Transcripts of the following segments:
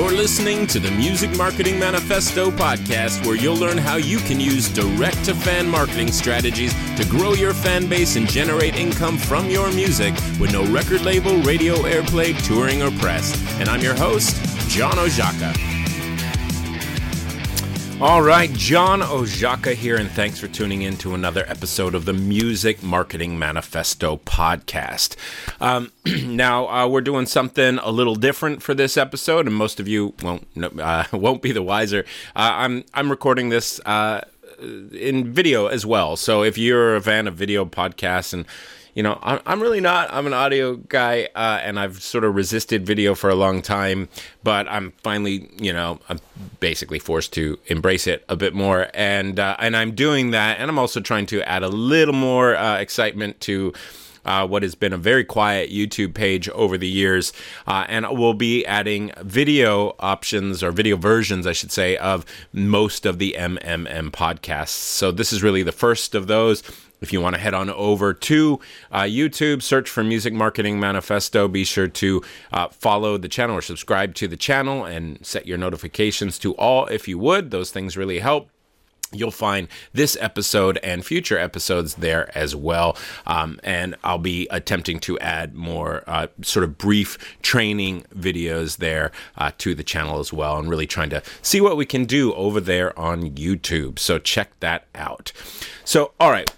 You're listening to the Music Marketing Manifesto podcast, where you'll learn how you can use direct to fan marketing strategies to grow your fan base and generate income from your music with no record label, radio airplay, touring, or press. And I'm your host, John Oszajca. All right, John Oszajca here, and thanks for tuning in to another episode of the Music Marketing Manifesto podcast. Um, now, uh, we're doing something a little different for this episode, and most of you won't uh, won't be the wiser. Uh, I'm I'm recording this uh, in video as well, so if you're a fan of video podcasts and you know, I'm really not. I'm an audio guy, uh, and I've sort of resisted video for a long time, but I'm finally, you know, I'm basically forced to embrace it a bit more, and uh, and I'm doing that, and I'm also trying to add a little more uh, excitement to. Uh, what has been a very quiet YouTube page over the years. Uh, and we'll be adding video options or video versions, I should say, of most of the MMM podcasts. So this is really the first of those. If you want to head on over to uh, YouTube, search for Music Marketing Manifesto. Be sure to uh, follow the channel or subscribe to the channel and set your notifications to all if you would. Those things really help. You'll find this episode and future episodes there as well. Um, and I'll be attempting to add more uh, sort of brief training videos there uh, to the channel as well, and really trying to see what we can do over there on YouTube. So check that out. So, all right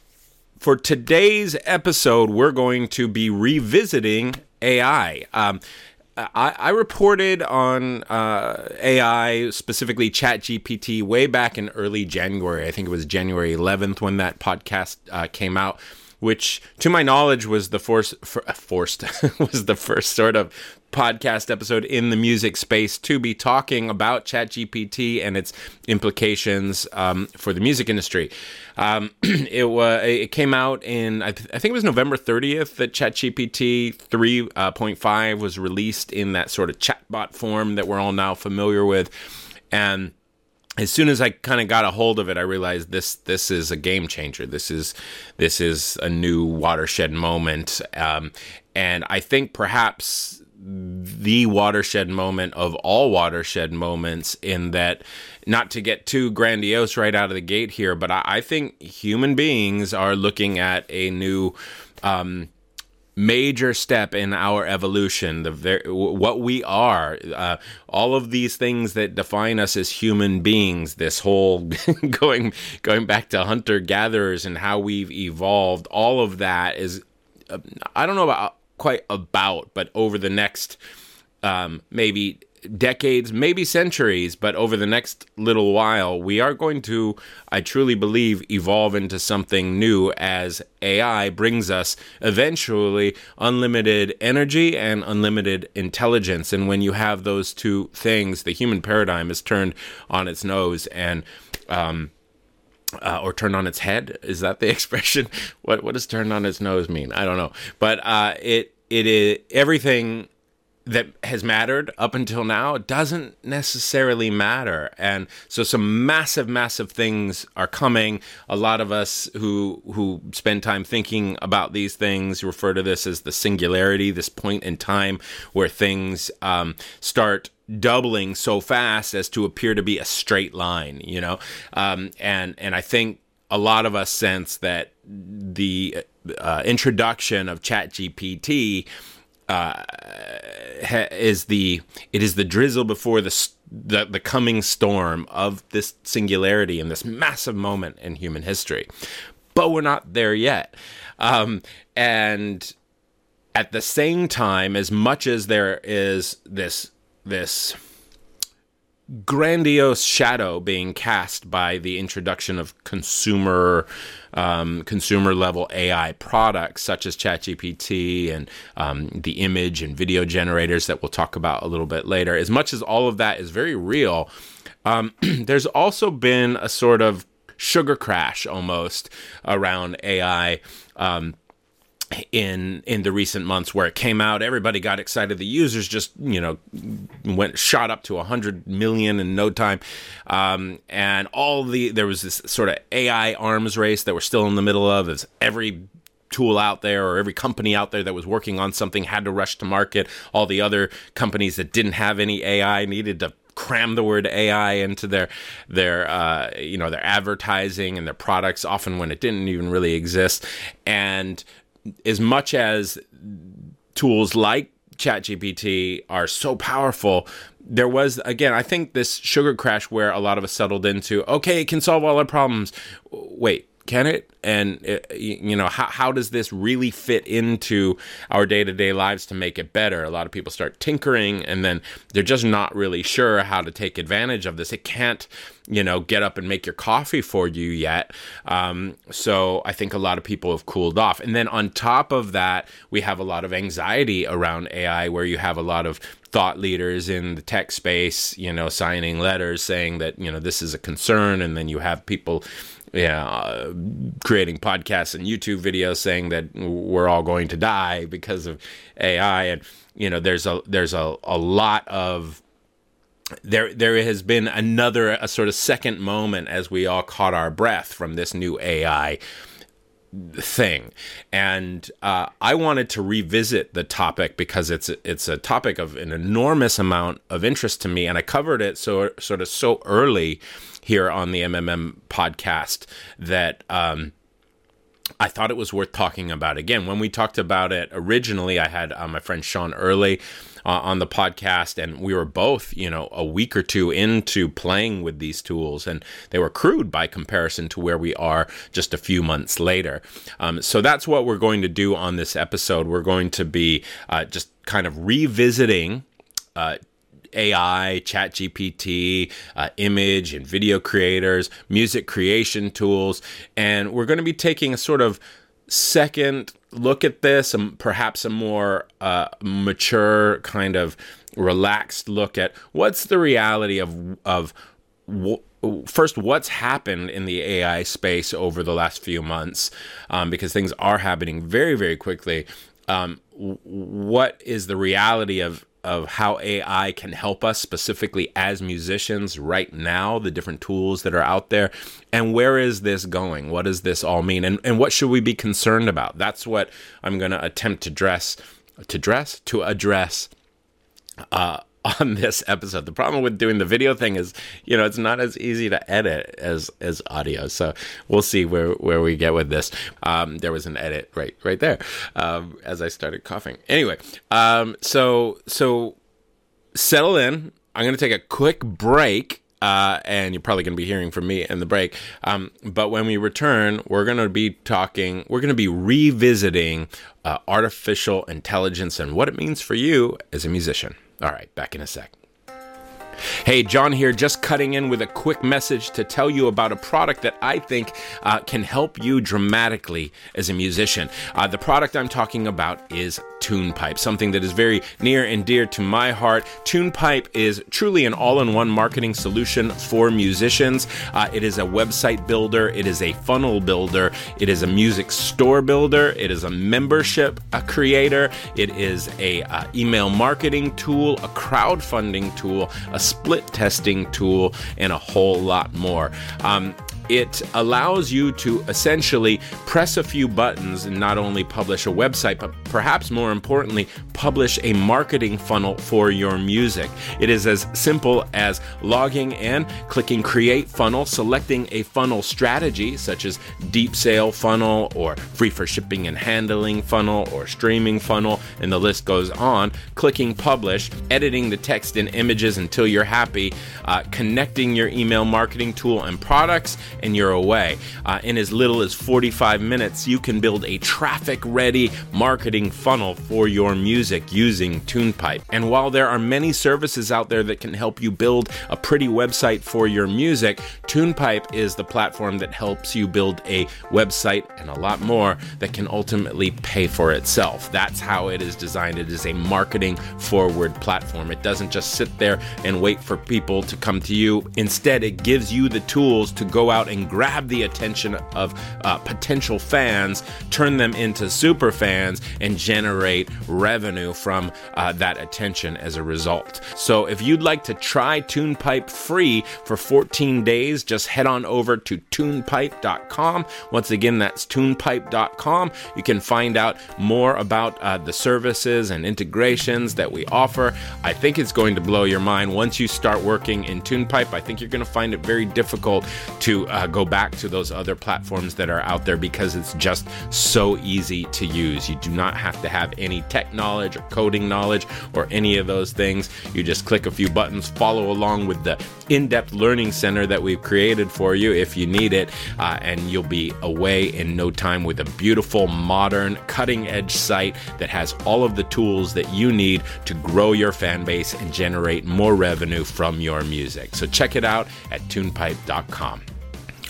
for today's episode, we're going to be revisiting AI. Um, I, I, reported on uh, AI, specifically ChatGPT, way back in early January. I think it was January 11th when that podcast uh, came out which to my knowledge was the force, for, forced was the first sort of podcast episode in the music space to be talking about ChatGPT and its implications um, for the music industry. Um, it was it came out in I, th- I, think it was November 30th that ChatGPT 3.5 uh, was released in that sort of chatbot form that we're all now familiar with, and as soon as I kind of got a hold of it, I realized this this is a game changer. This is this is a new watershed moment, um, and I think perhaps the watershed moment of all watershed moments. In that, not to get too grandiose right out of the gate here, but I, I think human beings are looking at a new. Um, major step in our evolution the ver- what we are uh, all of these things that define us as human beings this whole going going back to hunter gatherers and how we've evolved all of that is uh, i don't know about quite about but over the next um, maybe decades, maybe centuries, but over the next little while, we are going to, I truly believe, evolve into something new as AI brings us eventually unlimited energy and unlimited intelligence. And when you have those two things, the human paradigm is turned on its nose and, um, uh, or turned on its head. Is that the expression? What what does turned on its nose mean? I don't know. But uh, it it is everything that has mattered up until now doesn't necessarily matter. And so some massive massive things are coming. A lot of us who who spend time thinking about these things refer to this as the singularity this point in time where things um, start doubling so fast as to appear to be a straight line you know? Um, and and i think a lot of us sense that the uh, introduction of ChatGPT uh, is the it is the drizzle before the, the the coming storm of this singularity and this massive moment in human history, but we're not there yet. Um, and at the same time, as much as there is this this grandiose shadow being cast by the introduction of consumer um, consumer level AI products such as ChatGPT and um, the image and video generators that we'll talk about a little bit later. As much as all of that is very real, um, there's also been a sort of sugar crash almost around AI. Um, in in the recent months where it came out everybody got excited the users just you know went shot up to 100 million in no time um, and all the there was this sort of ai arms race that we're still in the middle of as every tool out there or every company out there that was working on something had to rush to market. All the other companies that didn't have any AI needed to cram the word AI into their their uh, you know their advertising and their products, often when it didn't even really exist. And as much as tools like ChatGPT are so powerful, there was again, I think this sugar crash where a lot of us settled into, okay, it can solve all our problems. Wait, can it? And it, uh, you know, how how does this really fit into our day to day lives to make it better? A lot of people start tinkering, and then they're just not really sure how to take advantage of this. It can't, you know, get up and make your coffee for you yet. Um, so I think a lot of people have cooled off. And then on top of that, we have a lot of anxiety around AI, where you have a lot of thought leaders in the tech space, you know, signing letters saying that you know this is a concern, and then you have people yeah, uh, creating podcasts and YouTube videos saying that we're all going to die because of AI, and you know, there's a there's a, a lot of there there has been another a sort of second moment as we all caught our breath from this new AI thing. And uh, i wanted to revisit the topic because it's it's a topic of an enormous amount of interest to me. And i covered it so sort of so early here on the MMM podcast that um, I thought it was worth talking about again. When we talked about it originally, I had uh, my friend Sean Early uh, on the podcast, and we were both, you know, a week or two into playing with these tools, and they were crude by comparison to where we are just a few months later. Um, so that's what we're going to do on this episode. We're going to be uh, just kind of revisiting uh, AI, Chat GPT, uh, image and video creators, music creation tools. And we're going to be taking a sort of second look at this, and perhaps a more uh, mature, kind of relaxed look at what's the reality of, of first what's happened in the AI space over the last few months, um, because things are happening very, very quickly. Um, what is the reality of of how AI can help us specifically as musicians right now, the different tools that are out there, and where is this going? What does this all mean? And and what should we be concerned about? That's what I'm going to attempt to dress to dress to address uh, on this episode. The problem with doing the video thing is, you know, it's not as easy to edit as as audio. So we'll see where where we get with this. Um, there was an edit right right there um, as I started coughing. Anyway, um, so so settle in. I'm going to take a quick break. Uh, and you're probably going to be hearing from me in the break. Um, but when we return, we're going to be talking, we're going to be revisiting uh, artificial intelligence and what it means for you as a musician. All right, back in a sec. Hey, John here, just cutting in with a quick message to tell you about a product that I think uh, can help you dramatically as a musician. Uh, the product I'm talking about is TunePipe, something that is very near and dear to my heart. TunePipe is truly an all in one marketing solution for musicians. Uh, it is a website builder, it is a funnel builder, it is a music store builder, it is a membership a creator, it is a uh, email marketing tool, a crowdfunding tool, a split testing tool, and a whole lot more. Um, it allows you to essentially press a few buttons and not only publish a website, but perhaps more importantly, publish a marketing funnel for your music. It is as simple as logging in, clicking create funnel, selecting a funnel strategy such as deep sale funnel or free for shipping and handling funnel or streaming funnel, and the list goes on, clicking publish, editing the text and images until you're happy, uh, connecting your email marketing tool and products, and you're away. Uh, in as little as 45 minutes, you can build a traffic ready marketing funnel for your music using TunePipe. And while there are many services out there that can help you build a pretty website for your music, TunePipe is the platform that helps you build a website and a lot more that can ultimately pay for itself. That's how it is designed. It is a marketing forward platform. It doesn't just sit there and wait for people to come to you. Instead, it gives you the tools to go out and grab the attention of uh, potential fans, turn them into super fans, and generate revenue from uh, that attention as a result. So if you'd like to try TunePipe free for 14 days, just head on over to tunepipe.com. Once again, that's tunepipe.com. You can find out more about uh, the services and integrations that we offer. I think it's going to blow your mind once you start working in TunePipe. I think you're going to find it very difficult to uh, go back to those other platforms that are out there because it's just so easy to use. You do not have to have any tech knowledge or coding knowledge or any of those things. You just click a few buttons, follow along with the in depth learning center that we've created for you if you need it, uh, and you'll be away in no time with a beautiful, modern, cutting edge site that has all of the tools that you need to grow your fan base and generate more revenue from your music. So check it out at tunepipe.com.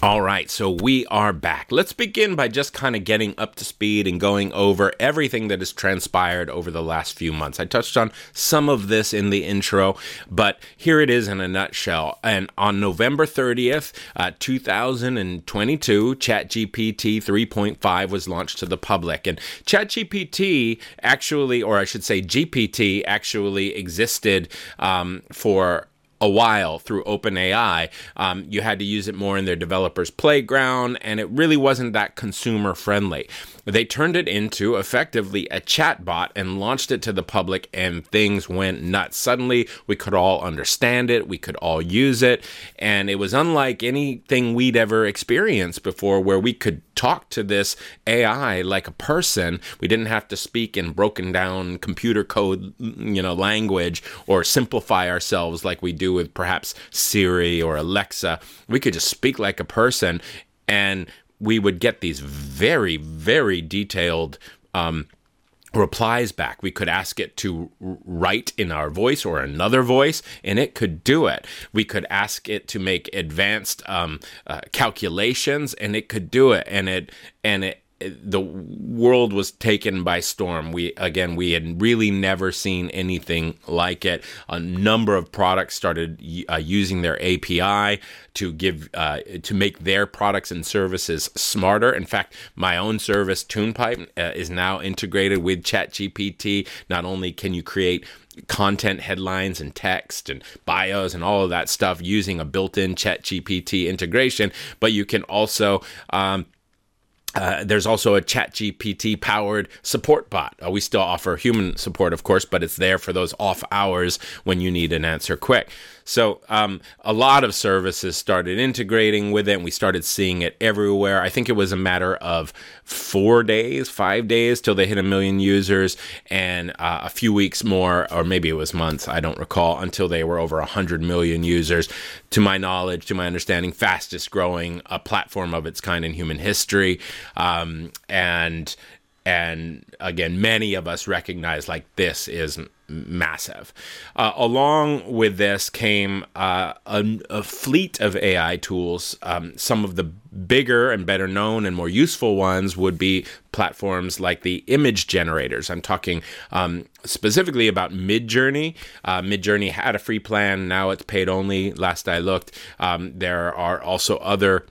All right, so we are back. Let's begin by just kind of getting up to speed and going over everything that has transpired over the last few months. I touched on some of this in the intro, but here it is in a nutshell. And on November 30th, uh, 2022, ChatGPT 3.5 was launched to the public. And ChatGPT actually, or I should say GPT, actually existed um, for a while through OpenAI. Um, you had to use it more in their developers' playground, and it really wasn't that consumer friendly. They turned it into effectively a chatbot and launched it to the public, and things went nuts. Suddenly, we could all understand it, we could all use it, and it was unlike anything we'd ever experienced before where we could talk to this AI like a person. We didn't have to speak in broken down computer code, you know, language or simplify ourselves like we do with perhaps Siri or Alexa. We could just speak like a person and we would get these very, very detailed um, replies back. We could ask it to write in our voice or another voice, and it could do it. We could ask it to make advanced um, uh, calculations, and it could do it. And it and it the world was taken by storm. We again, we had really never seen anything like it. A number of products started uh, using their API to give uh, to make their products and services smarter. In fact, my own service, TunePipe, uh, is now integrated with ChatGPT. Not only can you create content headlines and text and bios and all of that stuff using a built-in ChatGPT integration, but you can also um, uh, there's also a ChatGPT powered support bot. Uh, we still offer human support, of course, but it's there for those off hours when you need an answer quick. So um, a lot of services started integrating with it, and we started seeing it everywhere. I think it was a matter of four days, five days till they hit a million users, and uh, a few weeks more, or maybe it was months, I don't recall, until they were over 100 million users. To my knowledge, to my understanding, fastest growing a platform of its kind in human history. Um, and and again, many of us recognize like this is massive. Uh, along with this came uh, a, a, fleet of AI tools. Um, some of the bigger and better known and more useful ones would be platforms like the image generators. I'm talking um, specifically about Midjourney. Uh, Midjourney had a free plan, now it's paid only. Last I looked, um, there are also other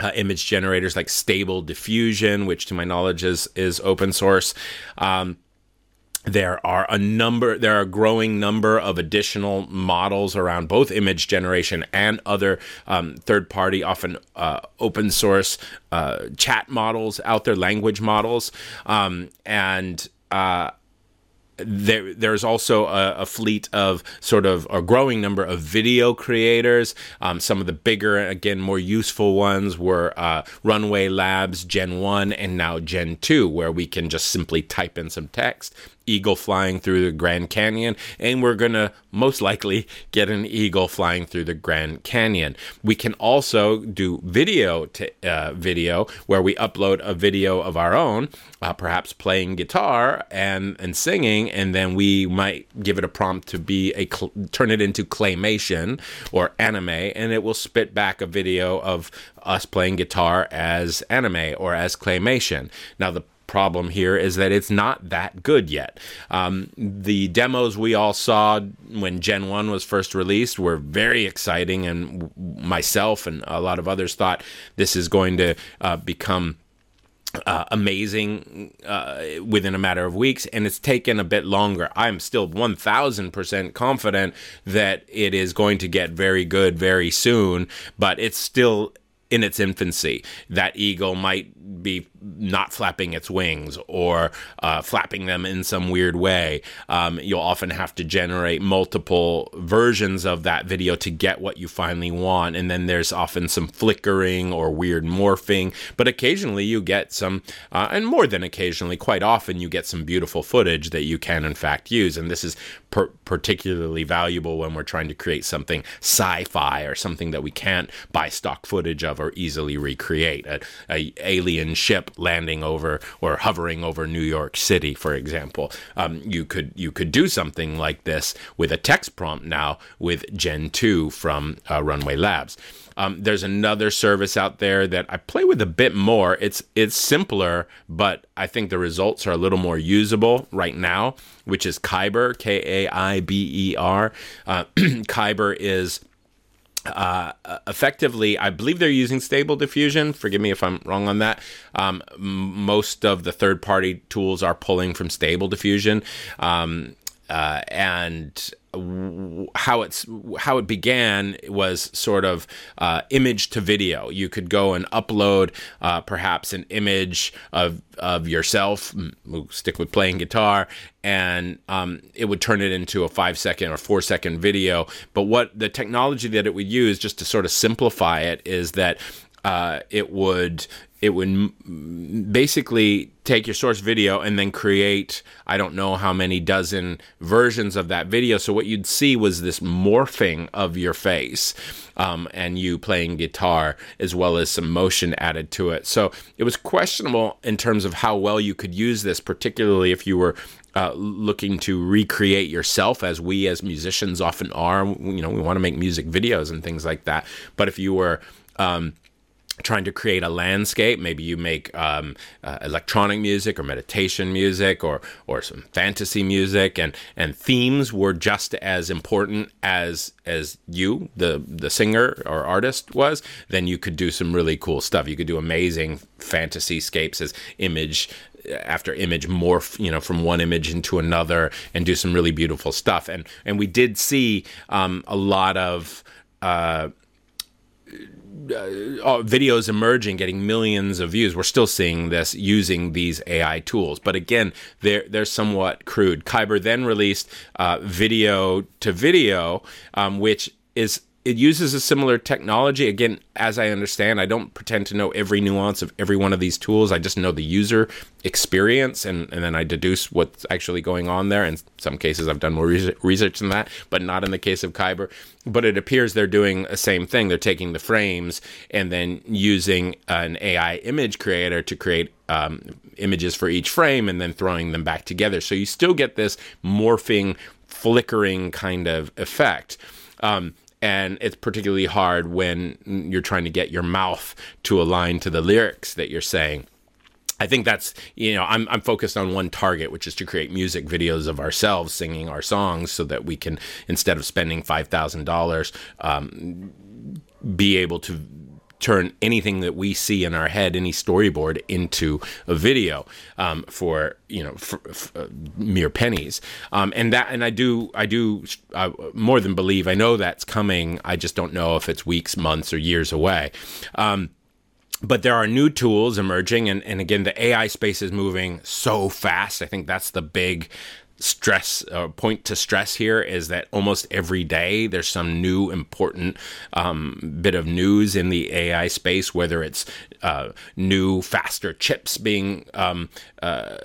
uh, image generators like Stable Diffusion, which to my knowledge is is open source. Um, there are a number there are a growing number of additional models around both image generation and other um, third party often uh, open source uh, chat models out there language models um, and uh, there, there's also a, a, fleet of sort of a growing number of video creators. Um, some of the bigger, again, more useful ones were uh, Runway Labs Gen 1 and now Gen 2, where we can just simply type in some text eagle flying through the Grand Canyon, and we're going to most likely get an eagle flying through the Grand Canyon. We can also do video to uh, video where we upload a video of our own, uh, perhaps playing guitar and and singing, and then we might give it a prompt to be a cl- turn it into claymation or anime, and it will spit back a video of us playing guitar as anime or as claymation. Now the problem here is that it's not that good yet. Um, the demos we all saw when Gen 1 was first released were very exciting, and myself and a lot of others thought this is going to uh, become uh, amazing uh, within a matter of weeks, and it's taken a bit longer. I'm still 1000% confident that it is going to get very good very soon, but it's still in its infancy. That eagle might be not flapping its wings or uh, flapping them in some weird way. Um, you'll often have to generate multiple versions of that video to get what you finally want. And then there's often some flickering or weird morphing. But occasionally you get some, uh, and more than occasionally, quite often you get some beautiful footage that you can, in fact, use. And this is per- particularly valuable when we're trying to create something sci fi or something that we can't buy stock footage of or easily recreate. A, a alien ship landing over or hovering over New York City, for example. Um, you could you could do something like this with a text prompt now with Gen 2 from uh, Runway Labs. Um, there's another service out there that I play with a bit more. It's it's simpler, but I think the results are a little more usable right now, which is Kaiber, K A I B E R. Uh, Kaiber is uh, effectively, I believe they're using stable diffusion. Forgive me if I'm wrong on that. Um, most of the third party tools are pulling from stable diffusion. Um, uh, and how it's how it began was sort of uh, image to video. You could go and upload uh, perhaps an image of of yourself. We'll stick with playing guitar, and um, it would turn it into a five second or four second video. But what the technology that it would use, just to sort of simplify it, is that uh, it would it would basically take your source video and then create I don't know how many dozen versions of that video. So what you'd see was this morphing of your face um, and you playing guitar as well as some motion added to it. So it was questionable in terms of how well you could use this, particularly if you were uh, looking to recreate yourself as we as musicians often are. You know, we want to make music videos and things like that. But if you were um, trying to create a landscape. Maybe you make um, uh, electronic music or meditation music or or some fantasy music, and and themes were just as important as as you, the the singer or artist, was. Then you could do some really cool stuff. You could do amazing fantasy scapes as image after image morph you know from one image into another and do some really beautiful stuff and and we did see um, a lot of uh, uh, uh, videos emerging, getting millions of views. We're still seeing this using these AI tools, but again, they're they're somewhat crude. Kaiber then released uh, video to video, um, which is it uses a similar technology. Again, as I understand, I don't pretend to know every nuance of every one of these tools. I just know the user experience, and, and then I deduce what's actually going on there. In some cases, I've done more research than that, but not in the case of Kaiber. But it appears they're doing the same thing. They're taking the frames and then using an AI image creator to create um, images for each frame and then throwing them back together. So you still get this morphing, flickering kind of effect. Um, and it's particularly hard when you're trying to get your mouth to align to the lyrics that you're saying. I think that's you know I'm I'm focused on one target, which is to create music videos of ourselves singing our songs, so that we can instead of spending five thousand um, dollars, be able to turn anything that we see in our head, any storyboard, into a video um, for you know for, for, uh, mere pennies. Um, and that and I do I do uh, more than believe. I know that's coming. I just don't know if it's weeks, months, or years away. Um, but there are new tools emerging and, and again the ai space is moving so fast i think that's the big stress uh, point to stress here is that almost every day there's some new important um, bit of news in the AI space, whether it's uh, new, faster chips being um, uh,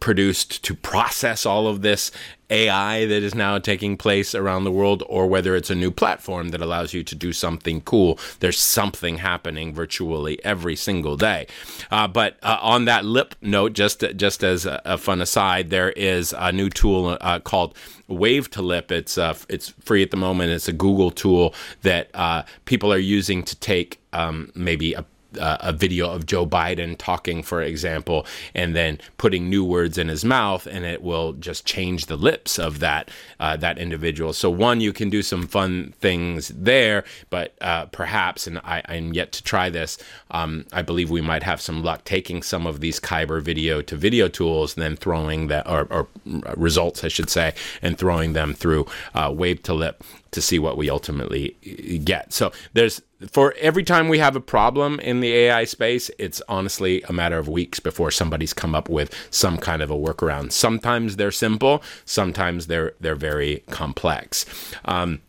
produced to process all of this AI that is now taking place around the world, or whether it's a new platform that allows you to do something cool. There's something happening virtually every single day. Uh, but uh, on that lip note, just just as a, a, fun aside, there is a new tool uh, called Wav2Lip. It's uh, it's free at the moment. It's a Google tool that uh, people are using to take um, maybe a uh, a video of Joe Biden talking, for example, and then putting new words in his mouth, and it will just change the lips of that uh, that individual. So one, you can do some fun things there, but uh, perhaps, and I, am yet to try this. Um, I believe we might have some luck taking some of these Kaiber video to video tools, and then throwing that or, or results, I should say, and throwing them through uh, Wav2Lip to see what we ultimately get. So there's for every time we have a problem in the AI space, it's honestly a matter of weeks before somebody's come up with some kind of a workaround. Sometimes they're simple, sometimes they're they're very complex. Um,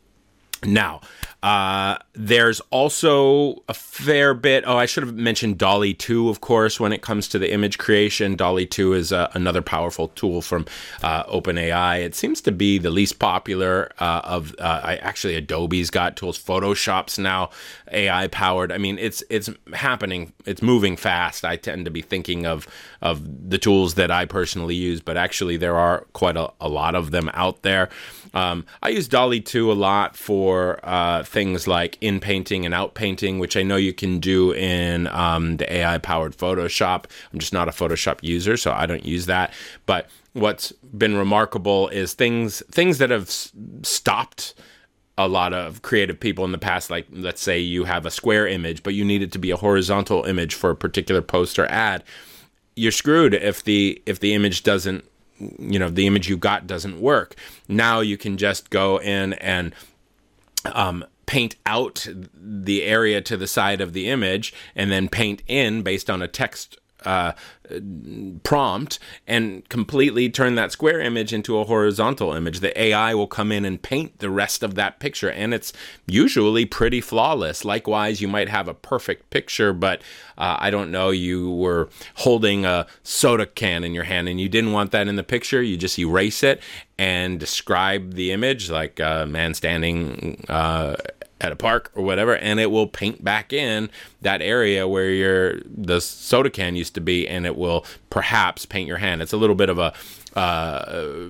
now, uh, there's also a fair bit. Oh, I should have mentioned DALL-E 2, of course, when it comes to the image creation. DALL-E 2 is uh, another powerful tool from uh, OpenAI. It seems to be the least popular uh, of. Uh, I, actually, Adobe's got tools. Photoshop's now AI powered. I mean, it's it's happening. It's moving fast. I tend to be thinking of of the tools that I personally use, but actually, there are quite a, a lot of them out there. Um, I use DALL-E 2 a lot for uh, things like in painting and out painting, which I know you can do in um, the AI powered Photoshop. I'm just not a Photoshop user, so I don't use that. But what's been remarkable is things things that have stopped a lot of creative people in the past like let's say you have a square image but you need it to be a horizontal image for a particular post or ad you're screwed if the if the image doesn't you know the image you got doesn't work. Now you can just go in and um, paint out the area to the side of the image and then paint in based on a text uh, prompt and completely turn that square image into a horizontal image. The AI will come in and paint the rest of that picture, and it's usually pretty flawless. Likewise, you might have a perfect picture, but uh, I don't know, you were holding a soda can in your hand and you didn't want that in the picture. You just erase it and describe the image like a man standing uh, at a park or whatever, and it will paint back in that area where your the soda can used to be, and it will perhaps paint your hand. It's a little bit of a uh,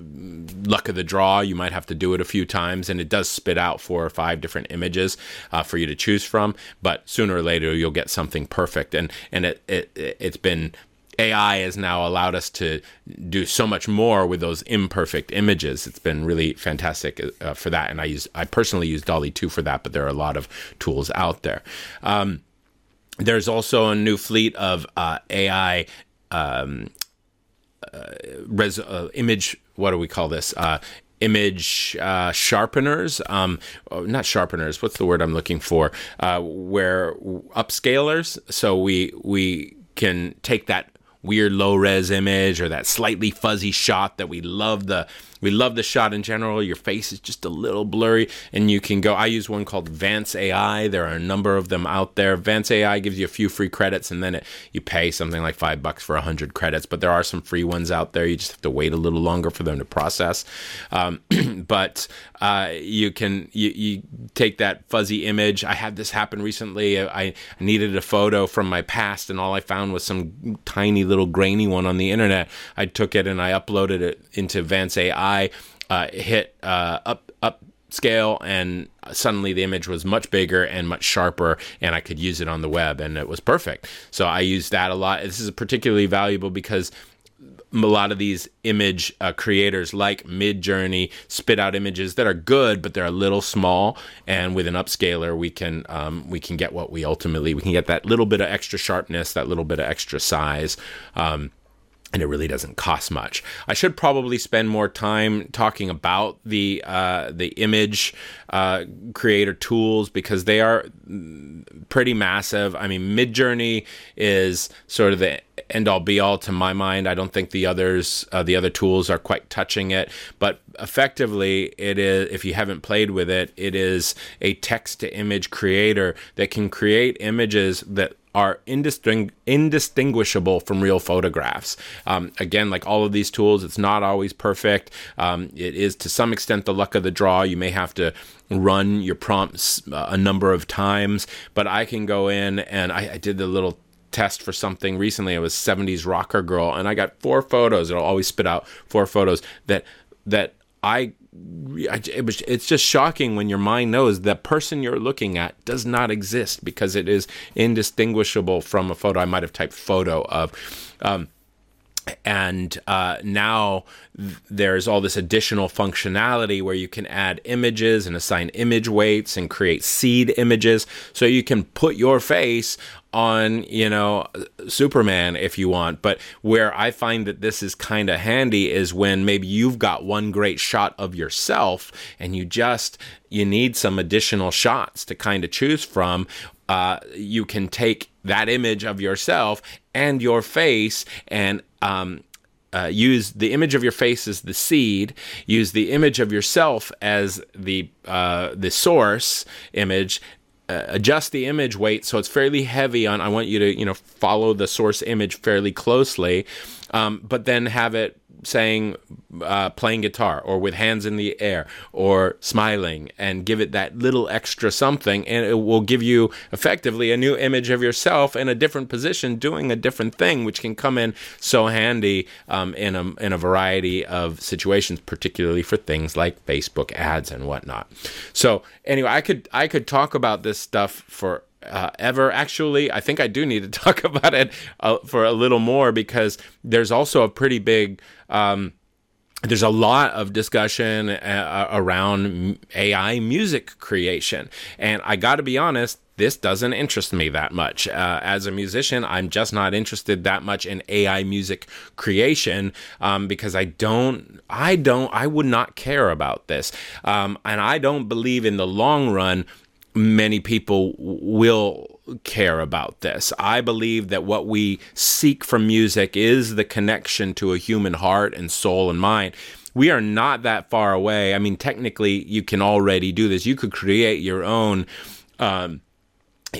luck of the draw. You might have to do it a few times, and it does spit out four or five different images uh, for you to choose from. But sooner or later, you'll get something perfect, and and it, it it's been AI has now allowed us to do so much more with those imperfect images. It's been really fantastic uh, for that, and I use I personally use DALL-E 2 for that, but there are a lot of tools out there. Um, there's also a new fleet of uh, AI um, uh, res- uh, image. What do we call this? Uh, image uh, sharpeners, um, oh, not sharpeners. What's the word I'm looking for? Uh, where upscalers. So we we can take that weird low res image or that slightly fuzzy shot that we love the we love the shot in general. Your face is just a little blurry, and you can go. I use one called Vance AI. There are a number of them out there. Vance AI gives you a few free credits, and then it, you pay something like five bucks for a hundred credits. But there are some free ones out there. You just have to wait a little longer for them to process. Um, but uh, you can you, you take that fuzzy image. I had this happen recently. I needed a photo from my past, and all I found was some tiny little grainy one on the internet. I took it and I uploaded it into Vance AI I uh, hit uh, up up scale and suddenly the image was much bigger and much sharper and I could use it on the web and it was perfect. So I use that a lot. This is particularly valuable because a lot of these image uh, creators like Midjourney spit out images that are good, but they're a little small. And with an upscaler, we can um, we can get what we ultimately we can get that little bit of extra sharpness, that little bit of extra size. Um, and it really doesn't cost much. I should probably spend more time talking about the uh, the image uh, creator tools because they are pretty massive. I mean, Midjourney is sort of the end all be all to my mind. I don't think the others uh, the other tools are quite touching it, but effectively, it is if you haven't played with it, it is a text to image creator that can create images that are indisting- indistinguishable from real photographs. Um, again, like all of these tools, it's not always perfect. Um, it is to some extent the luck of the draw. You may have to run your prompts uh, a number of times, but I can go in and I, I did the little test for something recently. It was 70s rocker girl, and I got four photos. It'll always spit out four photos that that I it was, it's just shocking when your mind knows the person you're looking at does not exist because it is indistinguishable from a photo. I might have typed photo of. Um, and uh, now th- there's all this additional functionality where you can add images and assign image weights and create seed images so you can put your face on you know superman if you want. But where i find that this is kind of handy is when maybe you've got one great shot of yourself and you just you need some additional shots to kind of choose from uh, you can take that image of yourself and your face and um, uh, use the image of your face as the seed, use the image of yourself as the uh, the source image, uh, adjust the image weight so it's fairly heavy on. I want you to you know follow the source image fairly closely, um, but then have it saying uh, playing guitar or with hands in the air or smiling and give it that little extra something and it will give you effectively a new image of yourself in a different position doing a different thing which can come in so handy um, in, a, in a variety of situations particularly for things like facebook ads and whatnot. So anyway i could i could talk about this stuff for uh, ever. Actually, I think I do need to talk about it uh, for a little more because there's also a pretty big. Um, there's a lot of discussion uh, around AI music creation. And I got to be honest, this doesn't interest me that much. Uh, as a musician, I'm just not interested that much in AI music creation um, because I don't, I don't, I would not care about this. Um, and I don't believe in the long run many people will care about this. I believe that what we seek from music is the connection to a human heart and soul and mind. We are not that far away. I mean, technically, you can already do this. You could create your own. Um,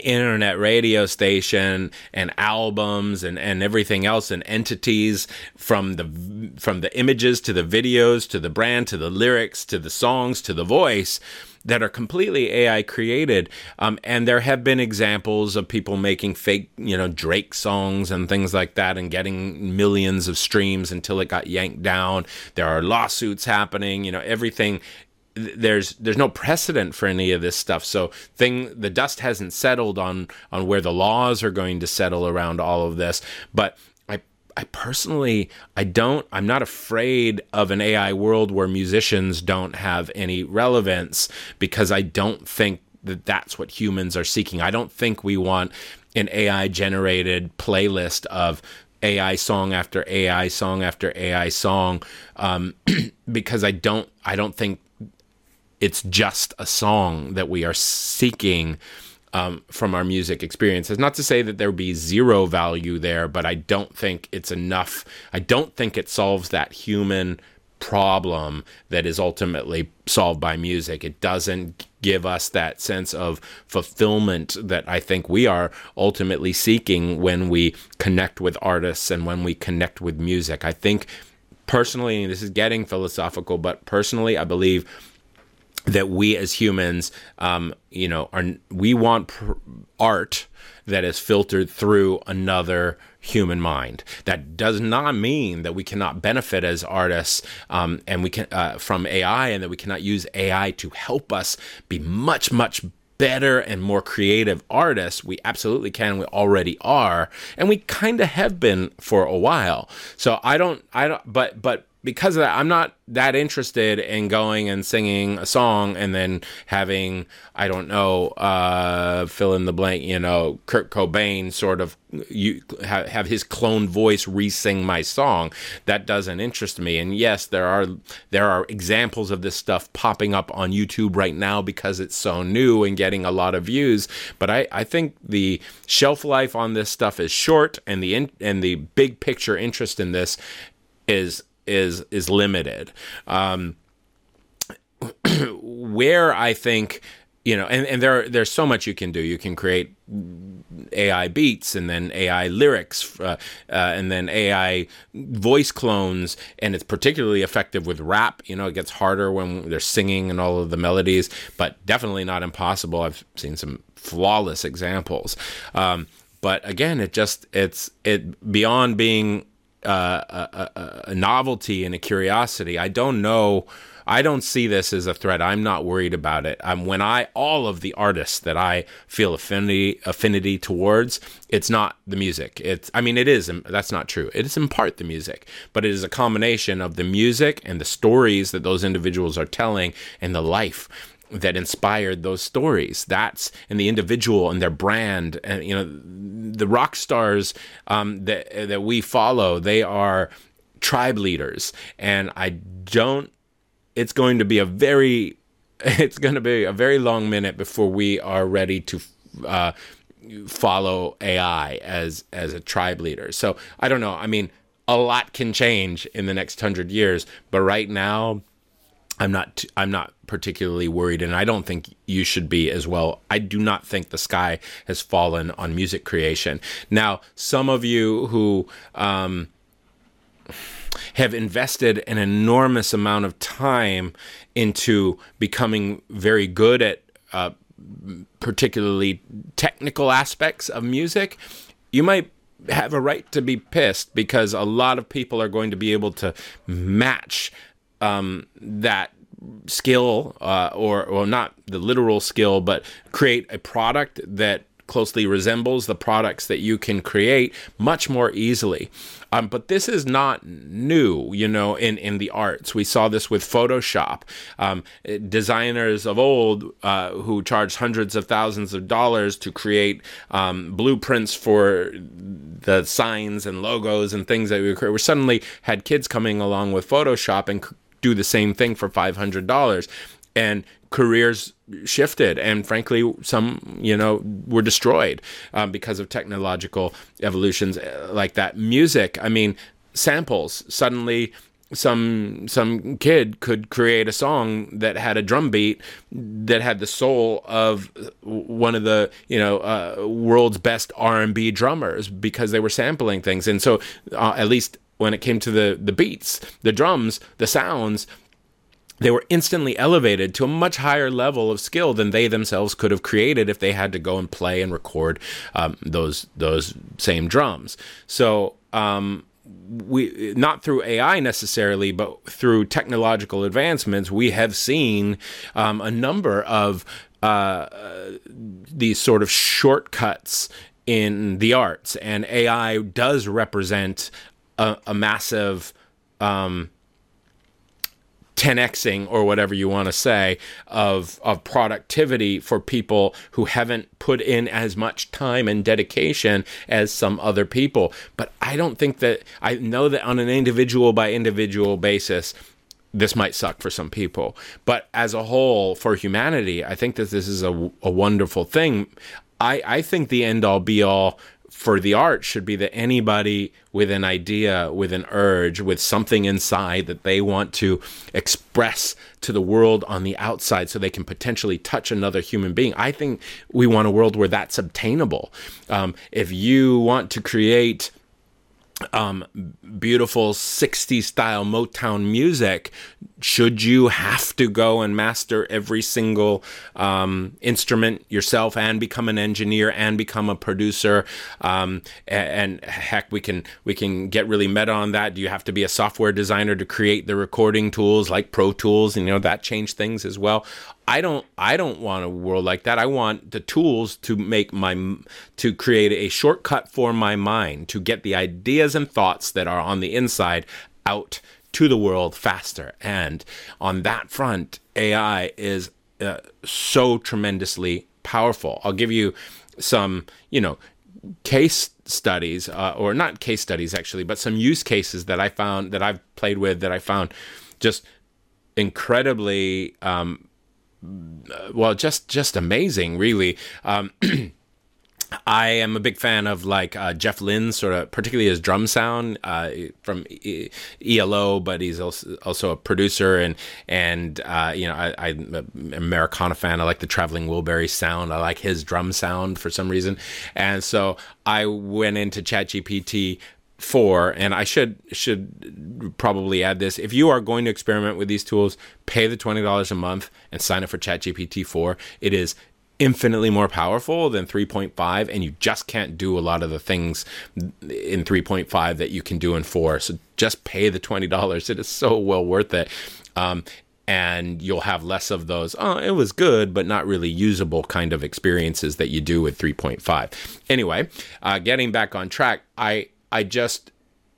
internet radio station and albums and, and everything else and entities from the from the images to the videos to the brand to the lyrics to the songs to the voice that are completely AI created. Um, and there have been examples of people making fake, you know, Drake songs and things like that and getting millions of streams until it got yanked down. There are lawsuits happening, you know, everything there's there's no precedent for any of this stuff so thing the dust hasn't settled on on where the laws are going to settle around all of this but I personally I don't I'm not afraid of an AI world where musicians don't have any relevance because I don't think that that's what humans are seeking. I don't think we want an AI generated playlist of AI song after AI song after AI song um, because I don't I don't think it's just a song that we are seeking um, from our music experiences. Not to say that there be zero value there, but I don't think it's enough. I don't think it solves that human problem that is ultimately solved by music. It doesn't give us that sense of fulfillment that I think we are ultimately seeking when we connect with artists and when we connect with music. I think personally, this is getting philosophical, but personally, I believe that we as humans, um, you know, are we want pr- art that is filtered through another human mind. That does not mean that we cannot benefit as artists um, and we can uh, from AI, and that we cannot use AI to help us be much much better and more creative artists. We absolutely can. We already are, and we kind of have been for a while. So I don't, I don't, but but because of that, I'm not that interested in going and singing a song and then having, I don't know, uh, fill in the blank, you know, Kurt Cobain sort of you have, have his clone voice re-sing my song. That doesn't interest me. And yes, there are there are examples of this stuff popping up on YouTube right now because it's so new and getting a lot of views. But I, I think the shelf life on this stuff is short, and the in, and the big picture interest in this is is is limited. Um, where I think you know, and, and there there's so much you can do. You can create AI beats and then AI lyrics uh, uh, and then AI voice clones, and it's particularly effective with rap. You know, it gets harder when they're singing and all of the melodies, but definitely not impossible. I've seen some flawless examples. Um, but again, it just it's it beyond being uh, a, a, a, novelty and a curiosity. I don't know. I don't see this as a threat. I'm not worried about it. Um, when I all of the artists that I feel affinity affinity towards, it's not the music. It's I mean it is. That's not true. It is in part the music, but it is a combination of the music and the stories that those individuals are telling and the life that inspired those stories. That's in the individual and their brand, and you know, the rock stars um, that that we follow. They are tribe leaders, and I don't. It's going to be a very, it's going to be a very long minute before we are ready to. Uh, follow AI as as a tribe leader. So I don't know. I mean, a lot can change in the next hundred years, but right now, I'm not I'm not particularly worried and I don't think you should be as well. I do not think the sky has fallen on music creation. Now, some of you who um, have invested an enormous amount of time into becoming very good at uh, particularly technical aspects of music, you might have a right to be pissed because a lot of people are going to be able to match um, that skill uh, or or not the literal skill but create a product that closely resembles the products that you can create much more easily um, but this is not new, you know, in, in the arts. We saw this with Photoshop. Um, designers of old uh, who charged hundreds of thousands of dollars to create um, blueprints for the signs and logos and things that we create, we suddenly had kids coming along with Photoshop and do the same thing for $500. And careers shifted and frankly some you know were destroyed um, because of technological evolutions uh, like that. Music i mean samples. Suddenly some some kid could create a song that had a drum beat that had the soul of one of the you know uh, world's best R&B drummers because they were sampling things. And so uh, at least when it came to the the beats the drums the sounds they were instantly elevated to a much higher level of skill than they themselves could have created if they had to go and play and record um, those those same drums. So um, we not through AI necessarily, but through technological advancements, we have seen um, a number of uh, these sort of shortcuts in the arts, and AI does represent a, a massive um, 10xing or whatever you want to say of of productivity for people who haven't put in as much time and dedication as some other people. But i don't think that i know that on an individual by individual basis this might suck for some people. But as a whole for humanity i think that this is a, a wonderful thing. I, I think the end all be all for the art should be that anybody with an idea, with an urge, with something inside that they want to express to the world on the outside so they can potentially touch another human being. I think we want a world where that's obtainable. Um, if you want to create um, beautiful 60s style Motown music, should you have to go and master every single um, instrument yourself and become an engineer and become a producer? Um, and, and, heck, we can we can get really meta on that. Do you have to be a software designer to create the recording tools like Pro Tools? And you know that changed things as well. I don't I don't want a world like that. I want the tools to make my to create a shortcut for my mind to get the ideas and thoughts that are on the inside out to the world faster. And on that front, AI is uh, so tremendously powerful. I'll give you some, you know, case studies uh, or not case studies actually, but some use cases that I found that I've played with that I found just incredibly um, well, just just amazing, really. Um, I am a big fan of like uh, Jeff Lynne, sort of particularly his drum sound uh, from e- ELO, but he's also, also a producer and and uh, you know I, am an Americana fan. I like the Traveling Wilbury sound. I like his drum sound for some reason, and so I went into ChatGPT for and i should should probably add this. If you are going to experiment with these tools pay the $20 a month and sign up for chatgpt 4 it is infinitely more powerful than 3.5 and you just can't do a lot of the things in 3.5 that you can do in 4 so just pay the $20 it is so well worth it. Um, and you'll have less of those, oh, it was good, but not really usable kind of experiences that you do with 3.5. Anyway, uh, getting back on track, I, I just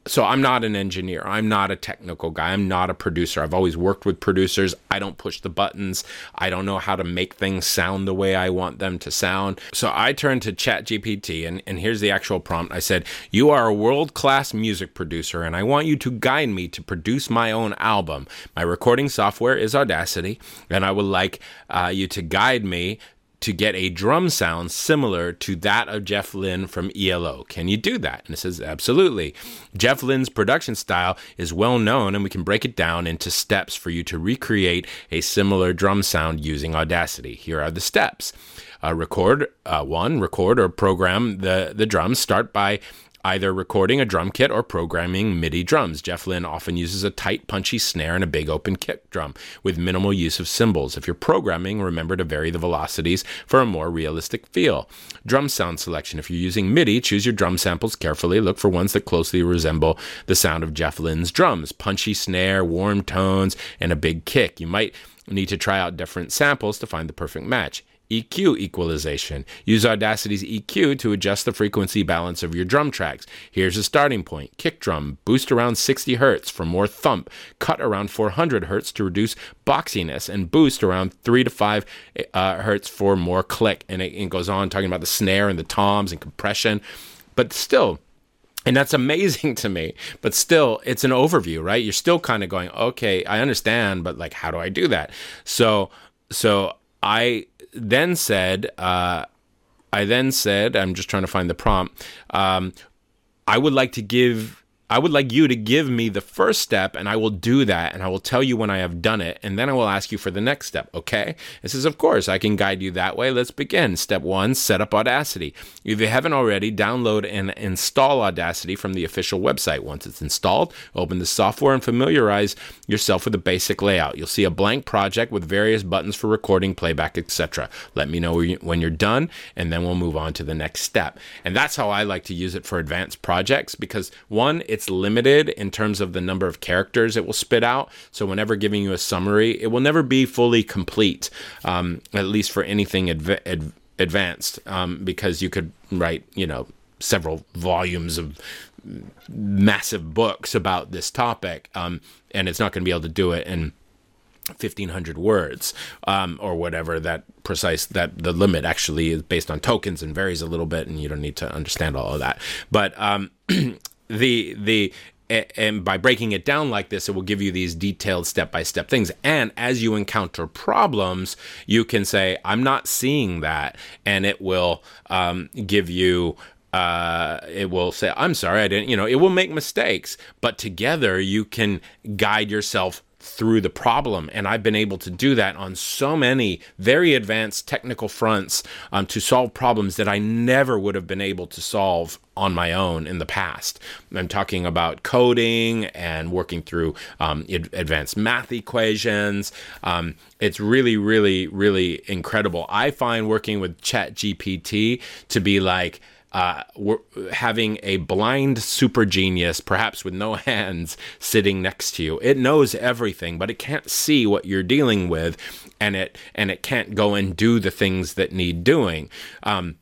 so I'm not an engineer. I'm not a technical guy. I'm not a producer. I've always worked with producers. I don't push the buttons. I don't know how to make things sound the way I want them to sound. So I turned to ChatGPT and, and here's the actual prompt. I said, You are a world class music producer, and I want you to guide me to produce my own album. My recording software is Audacity, and I would like uh, you to guide me to get a drum sound similar to that of Jeff Lynne from ELO. Can you do that? And it says, absolutely. Jeff Lynne's production style is well known, and we can break it down into steps for you to recreate a similar drum sound using Audacity. Here are the steps. Uh, record uh, one, record or program the, the drums. Start by either recording a drum kit or programming MIDI drums. Jeff Lynne often uses a tight, punchy snare and a big open kick drum with minimal use of cymbals. If you're programming, remember to vary the velocities for a more realistic feel. Drum sound selection. If you're using MIDI, choose your drum samples carefully. Look for ones that closely resemble the sound of Jeff Lynne's drums. Punchy snare, warm tones, and a big kick. You might need to try out different samples to find the perfect match. EQ equalization. Use Audacity's EQ to adjust the frequency balance of your drum tracks. Here's a starting point. Kick drum, boost around 60 Hz for more thump, cut around 400 Hz to reduce boxiness, and boost around 3 to 5 uh, Hz for more click. And it, it goes on talking about the snare and the toms and compression. But still, and that's amazing to me. But still, it's an overview, right? You're still kind of going, okay, I understand, but like, how do I do that? So, so I then said, uh, I then said, I'm just trying to find the prompt. Um, I would like to give I would like you to give me the first step and I will do that and I will tell you when I have done it and then I will ask you for the next step, okay? It says, Of course, I can guide you that way. Let's begin. Step one, set up Audacity. If you haven't already, download and install Audacity from the official website. Once it's installed, open the software and familiarize yourself with the basic layout. You'll see a blank project with various buttons for recording, playback, etc. Let me know when you're done and then we'll move on to the next step. And that's how I like to use it for advanced projects because one, it's it's limited in terms of the number of characters it will spit out. So whenever giving you a summary, it will never be fully complete, um, at least for anything adv- adv- advanced, um, because you could write, you know, several volumes of massive books about this topic, um, and it's not going to be able to do it in 1500 words um, or whatever that precise that the limit actually is based on tokens and varies a little bit and you don't need to understand all of that but um, the the and by breaking it down like this, it will give you these detailed step by step things. And as you encounter problems, you can say, I'm not seeing that. And it will um, give you uh, it will say, I'm sorry, I didn't, you know, it will make mistakes, but together you can guide yourself through the problem. And I've been able to do that on so many very advanced technical fronts um, to solve problems that I never would have been able to solve on my own in the past. I'm talking about coding and working through um, advanced math equations. Um, it's really, really, really incredible. I find working with ChatGPT to be like, uh, having a blind super genius, perhaps with no hands, sitting next to you. It knows everything, but it can't see what you're dealing with, and it and it can't go and do the things that need doing. Um,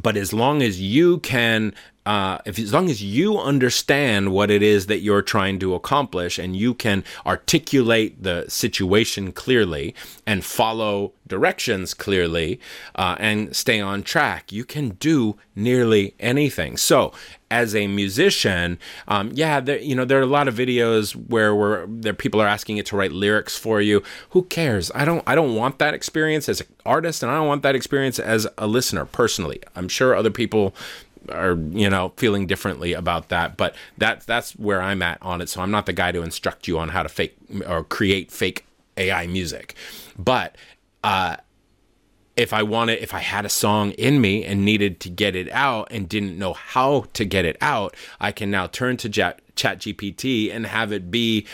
but as long as you can uh, if as long as you understand what it is that you're trying to accomplish and you can articulate the situation clearly and follow directions clearly uh, and stay on track, you can do nearly anything. So, as a musician, um, yeah, there, you know there are a lot of videos where where there people are asking it to write lyrics for you. Who cares? I don't I don't want that experience as an artist, and I don't want that experience as a listener personally. I'm sure other people are you know feeling differently about that but that that's where i'm at on it. So i'm not the guy to instruct you on how to fake or create fake ai music. But uh if I wanted, if I had a song in me and needed to get it out and didn't know how to get it out, I can now turn to Chat GPT and have it be,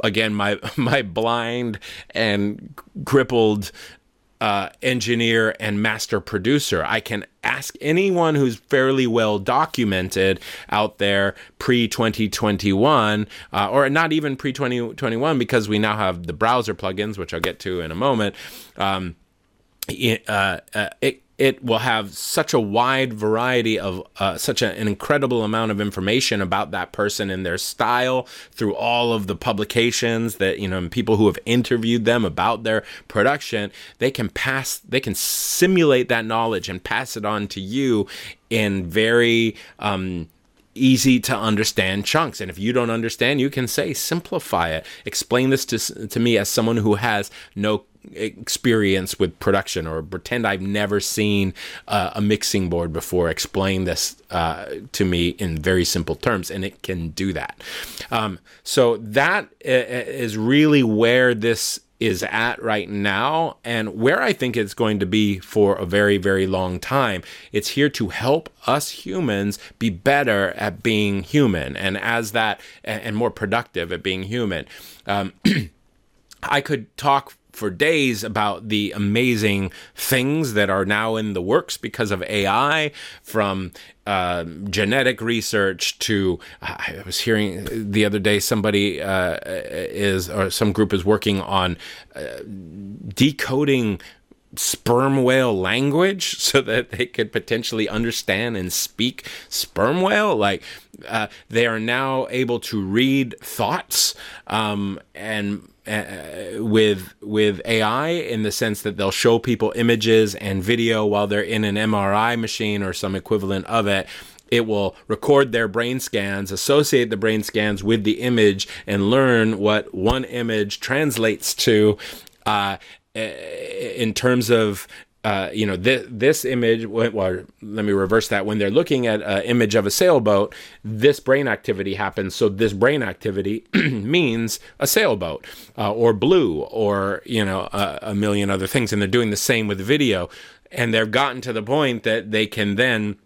again, my my blind and crippled uh, engineer and master producer. I can ask anyone who's fairly well documented out there pre 2021, uh, or not even pre 2021, because we now have the browser plugins, which I'll get to in a moment. Um, it, uh, uh, it it will have such a wide variety of uh, such a, an incredible amount of information about that person and their style through all of the publications that you know and people who have interviewed them about their production they can pass they can simulate that knowledge and pass it on to you in very um, easy to understand chunks. And if you don't understand, you can say, simplify it. Explain this to, to me as someone who has no experience with production or pretend I've never seen uh, a mixing board before. Explain this uh, to me in very simple terms, and it can do that. Um, so that is really where this is at right now and where I think it's going to be for a very, very long time. It's here to help us humans be better at being human and as that and more productive at being human. Um, I could talk for days about the amazing things that are now in the works because of AI, from uh, genetic research to I was hearing the other day somebody uh, is or some group is working on uh, decoding sperm whale language so that they could potentially understand and speak sperm whale. Like uh, they are now able to read thoughts um, and with with AI in the sense that they'll show people images and video while they're in an MRI machine or some equivalent of it. It will record their brain scans, associate the brain scans with the image, and learn what one image translates to uh, in terms of uh, you know, this, this image, well, let me reverse that. When they're looking at an image of a sailboat, this brain activity happens. So this brain activity means a sailboat uh, or blue or, you know, a, a million other things. And they're doing the same with video. And they've gotten to the point that they can then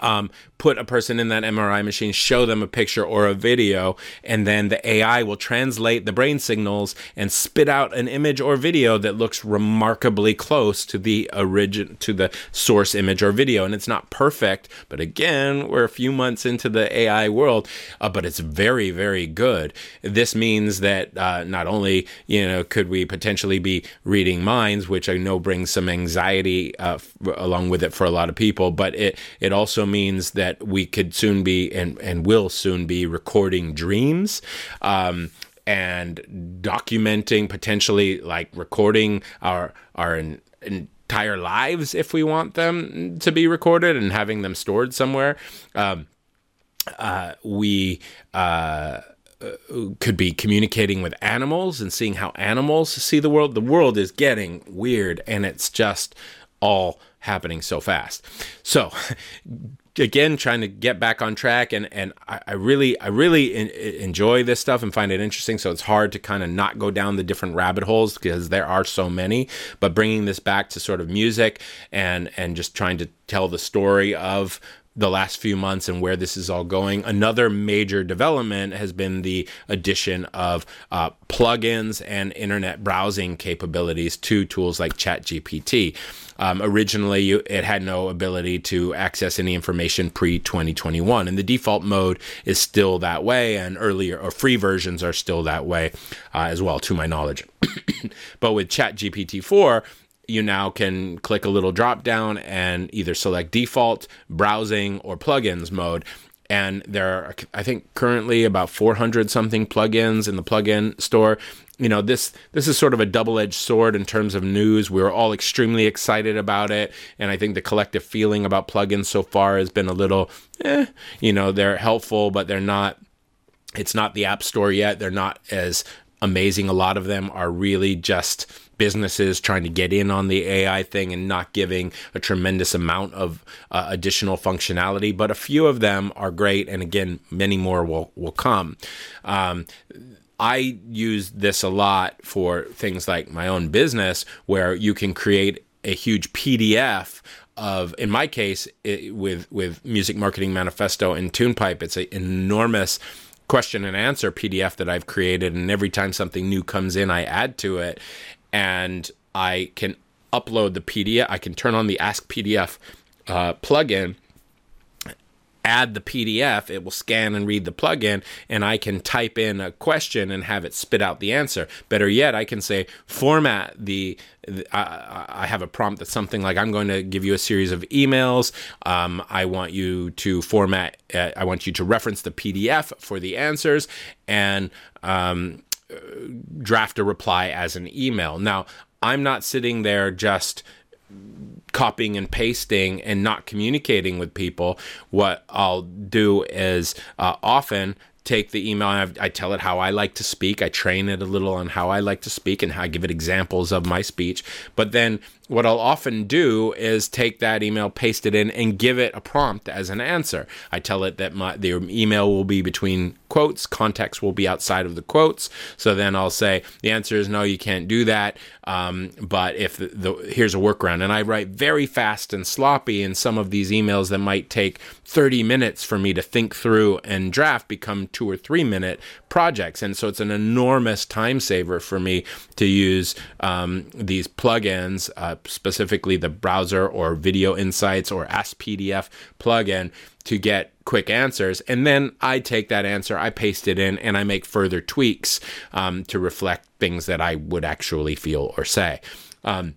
um, put a person in that MRI machine, show them a picture or a video, and then the AI will translate the brain signals and spit out an image or video that looks remarkably close to the origin to the source image or video. And it's not perfect, but again, we're a few months into the AI world, uh, but it's very, very good. This means that uh, not only you know could we potentially be reading minds, which I know brings some anxiety uh, f- along with it for a lot of people, but it it also means that that we could soon be and, and will soon be recording dreams. Um, and documenting potentially like recording our our entire lives if we want them to be recorded and having them stored somewhere. Um, uh, we uh, could be communicating with animals and seeing how animals see the world. The world is getting weird, and it's just all happening so fast. So, again trying to get back on track and and I, I really I really in, enjoy this stuff and find it interesting so it's hard to kind of not go down the different rabbit holes because there are so many but bringing this back to sort of music and and just trying to tell the story of the last few months and where this is all going. Another major development has been the addition of uh, plugins and internet browsing capabilities to tools like ChatGPT. Um, originally, you, it had no ability to access any information pre 2021, and the default mode is still that way, and earlier or free versions are still that way uh, as well, to my knowledge. but with ChatGPT 4, you now can click a little drop down and either select default, browsing, or plugins mode. And there are, I think, currently about 400 something plugins in the plugin store. You know, this this is sort of a double-edged sword in terms of news. We're all extremely excited about it, and I think the collective feeling about plugins so far has been a little, eh, you know, they're helpful, but they're not. It's not the app store yet. They're not as amazing. A lot of them are really just businesses trying to get in on the AI thing and not giving a tremendous amount of uh, additional functionality. But a few of them are great, and again, many more will will come. Um, I use this a lot for things like my own business, where you can create a huge PDF of, in my case, it, with with Music Marketing Manifesto and TunePipe, it's an enormous question and answer PDF that I've created, and every time something new comes in, I add to it and I can upload the PDF. I can turn on the Ask PDF uh, plugin add the PDF, it will scan and read the plugin, and I can type in a question and have it spit out the answer. Better yet, I can say format the. the I, I, have a prompt that's something like I'm going to give you a series of emails. Um, I want you to format. Uh, I want you to reference the PDF for the answers and. Um, draft a reply as an email. Now, I'm not sitting there just copying and pasting and not communicating with people, what I'll do is uh, often take the email and I, I, tell it how I like to speak. I train it a little on how I like to speak and I give it examples of my speech. But then what I'll often do is take that email, paste it in, and give it a prompt as an answer. I tell it that my the email will be between quotes, context will be outside of the quotes. So then I'll say the answer is no, you can't do that. Um, but if the, the here's a workaround, and I write very fast and sloppy, and some of these emails that might take 30 minutes for me to think through and draft become two or three minute projects, and so it's an enormous time saver for me to use um, these plugins. Uh, specifically the browser or Video Insights or Ask PDF plugin to get quick answers. And then I take that answer, I paste it in, and I make further tweaks um, to reflect things that I would actually feel or say. Um,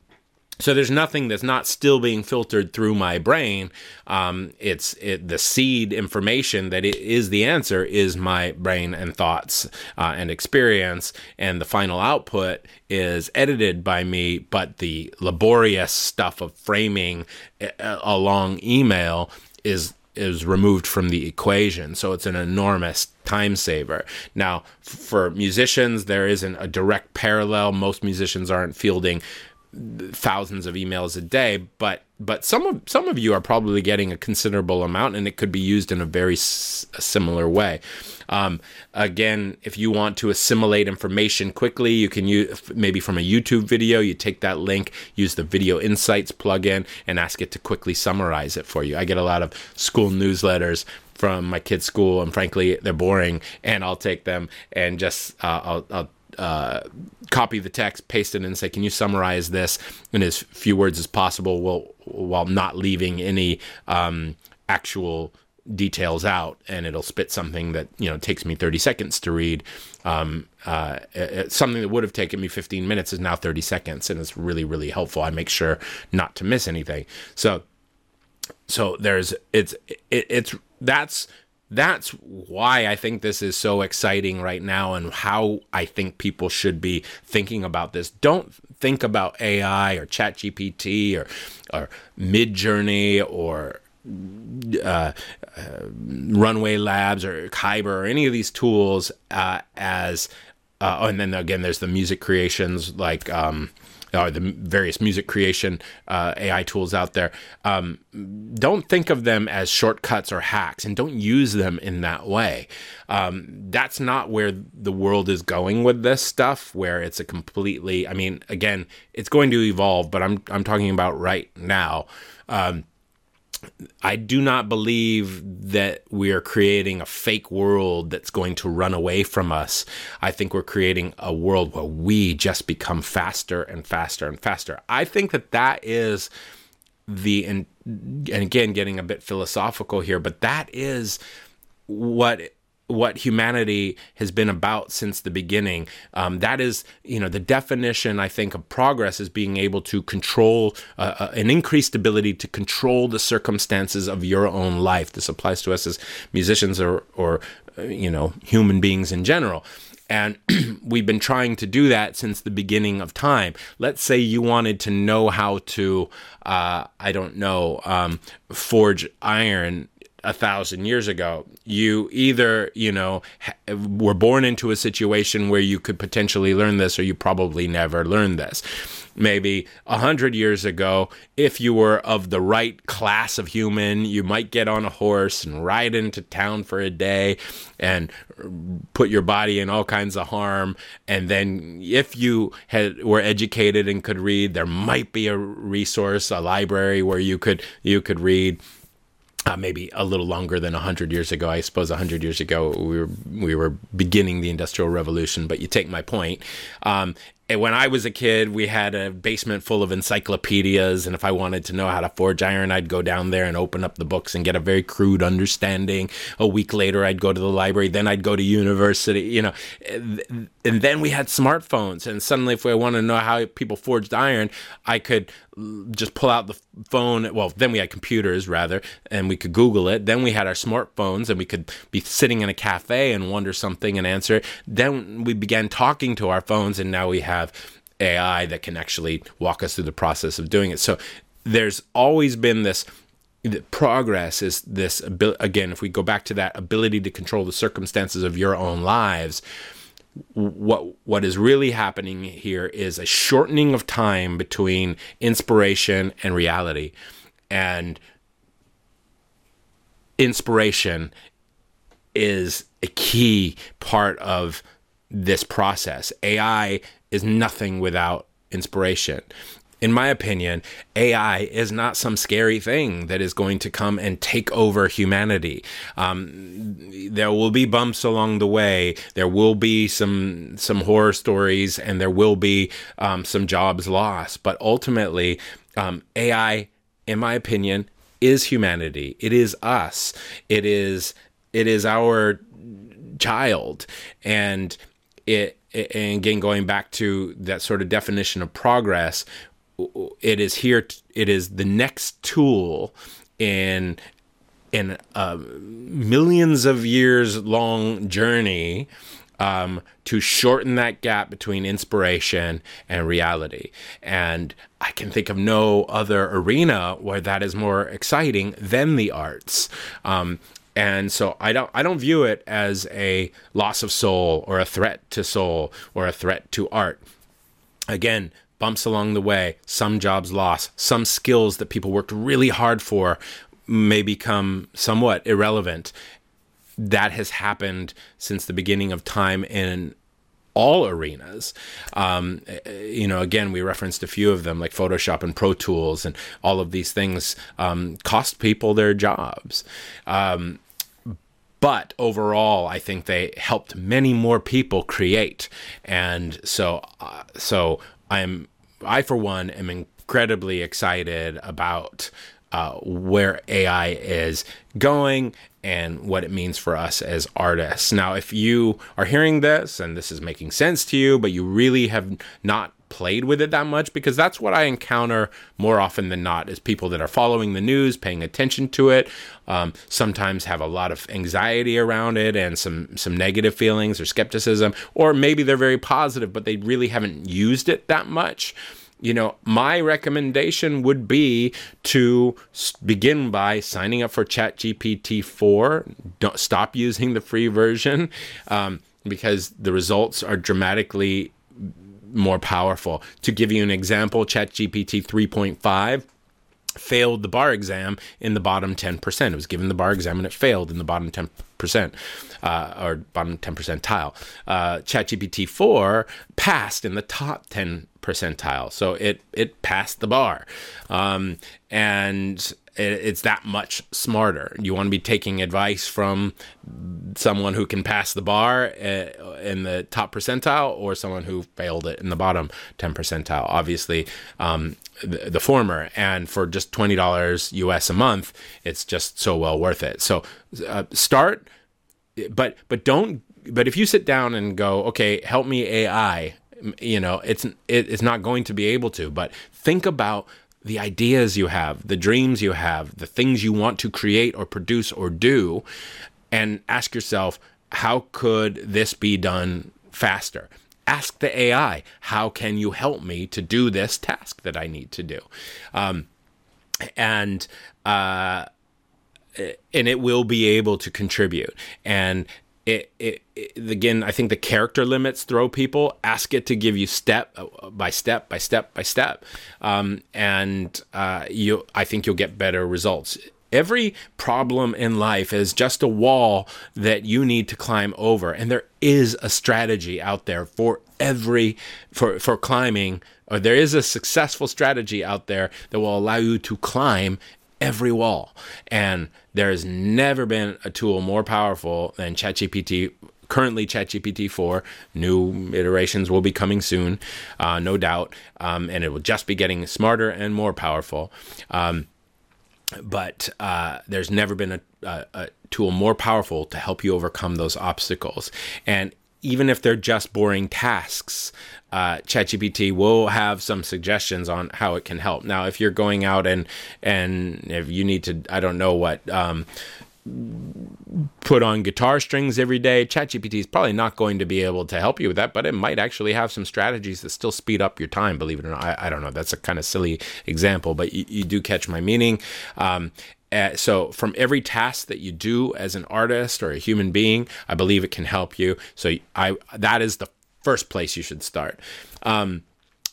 so there's nothing that's not still being filtered through my brain. Um, it's it, the seed information that is the answer is my brain and thoughts uh, and experience, and the final output is edited by me. But the laborious stuff of framing a, a long email is is removed from the equation. So it's an enormous time saver. Now, for musicians, there isn't a direct parallel. Most musicians aren't fielding thousands of emails a day, but but some of some of you are probably getting a considerable amount, and it could be used in a very similar way. Um, again, if you want to assimilate information quickly, you can use maybe from a YouTube video. You take that link, use the Video Insights plugin, and ask it to quickly summarize it for you. I get a lot of school newsletters from my kids' school, and frankly, they're boring. And I'll take them and just uh, I'll, I'll uh, copy the text, paste it, and say, "Can you summarize this in as few words as possible, while while not leaving any um, actual details out?" And it'll spit something that you know takes me 30 seconds to read. Um, uh, something that would have taken me 15 minutes is now 30 seconds, and it's really really helpful. I make sure not to miss anything. So so there's it's it, it's that's that's why I think this is so exciting right now and how I think people should be thinking about this. Don't think about AI or ChatGPT or or Midjourney or uh, uh, Runway Labs or Kaiber or any of these tools uh, as uh, oh, and then again there's the music creations like um, or the various music creation uh, AI tools out there, um, don't think of them as shortcuts or hacks and don't use them in that way. Um, that's not where the world is going with this stuff, where it's a completely, I mean, again, it's going to evolve, but I'm, I'm talking about right now. Um, I do not believe that we are creating a fake world that's going to run away from us. I think we're creating a world where we just become faster and faster and faster. I think that that is the and, and again getting a bit philosophical here, but that is what what humanity has been about since the beginning. Um, that is, you know, the definition, I think, of progress is being able to control uh, uh, an increased ability to control the circumstances of your own life. This applies to us as musicians or, or uh, you know, human beings in general. And we've been trying to do that since the beginning of time. Let's say you wanted to know how to, uh, I don't know, um, forge iron a thousand years ago. You either, you know, were born into a situation where you could potentially learn this, or you probably never learned this. Maybe a hundred years ago, if you were of the right class of human, you might get on a horse and ride into town for a day and put your body in all kinds of harm. And then, if you had were educated and could read, there might be a resource, a library where you could you could read uh, maybe a little longer than 100 years ago. I suppose 100 years ago we were we were beginning the industrial revolution, but you take my point. Um, when I was a kid, we had a basement full of encyclopedias, and if I wanted to know how to forge iron, I'd go down there and open up the books and get a very crude understanding. A week later, I'd go to the library, then I'd go to university, you know. And then we had smartphones, and suddenly, if I wanted to know how people forged iron, I could just pull out the phone. Well, then we had computers rather, and we could Google it. Then we had our smartphones, and we could be sitting in a cafe and wonder something and answer it. Then we began talking to our phones, and now we have AI that can actually walk us through the process of doing it. So there's always been this progress is this again if we go back to that ability to control the circumstances of your own lives what what is really happening here is a shortening of time between inspiration and reality and inspiration is a key part of this process ai is nothing without inspiration in my opinion, AI is not some scary thing that is going to come and take over humanity. Um, there will be bumps along the way. There will be some some horror stories, and there will be um, some jobs lost. But ultimately, um, AI, in my opinion, is humanity. It is us. It is it is our child, and it and again going back to that sort of definition of progress it is here it is the next tool in in a millions of years long journey um, to shorten that gap between inspiration and reality. And I can think of no other arena where that is more exciting than the arts. Um, and so I don't I don't view it as a loss of soul or a threat to soul or a threat to art. Again, bumps along the way, some jobs lost, some skills that people worked really hard for may become somewhat irrelevant. That has happened since the beginning of time in all arenas. Um, you know, again, we referenced a few of them like Photoshop and Pro Tools, and all of these things um, cost people their jobs. Um, but overall, I think they helped many more people create, and so uh, so I'm I, for one, am incredibly excited about uh, where AI is going and what it means for us as artists. Now, if you are hearing this and this is making sense to you, but you really have not played with it that much because that's what I encounter more often than not is people that are following the news, paying attention to it, um, sometimes have a lot of anxiety around it and some some negative feelings or skepticism, or maybe they're very positive but they really haven't used it that much you know, my recommendation would be to begin by signing up for ChatGPT 4. Don't stop using the free version um, because the results are dramatically more powerful. To give you an example, ChatGPT 3.5 failed the bar exam in the bottom 10%. It was given the bar exam and it failed in the bottom 10%, uh, or bottom 10 percentile. Uh, ChatGPT 4 passed in the top 10 percentile. So it, it passed the bar. Um, and it's that much smarter. You want to be taking advice from someone who can pass the bar uh, in the top percentile or someone who failed it in the bottom 10 percentile. Obviously, um, the, the, former. And for just $20 US a month, it's just so well worth it. So uh, start, but, but don't, but if you sit down and go, okay, help me AI, you know, it's, it's not going to be able to, but think about the ideas you have, the dreams you have, the things you want to create or produce or do, and ask yourself, how could this be done faster? Ask the AI, how can you help me to do this task that I need to do? Um, and uh, and it will be able to contribute. And it, it, it, again, I think the character limits throw people. Ask it to give you step uh, by step by step by step, um, and uh, you. I think you'll get better results. Every problem in life is just a wall that you need to climb over, and there is a strategy out there for every for for climbing. Or there is a successful strategy out there that will allow you to climb every wall. And there has never been a tool more powerful than ChatGPT currently ChatGPT 4. New iterations will be coming soon, uh, no doubt, um, and it will just be getting smarter and more powerful. Um, but uh, there's never been a, a, a, tool more powerful to help you overcome those obstacles. And even if they're just boring tasks, uh, ChatGPT will have some suggestions on how it can help. Now, if you're going out and and if you need to, I don't know what. Um, put on guitar strings every day. ChatGPT is probably not going to be able to help you with that, but it might actually have some strategies that still speed up your time, believe it or not. I, I don't know. That's a kind of silly example, but you, you do catch my meaning. Um, uh, so from every task that you do as an artist or a human being, I believe it can help you. So I that is the first place you should start. Um,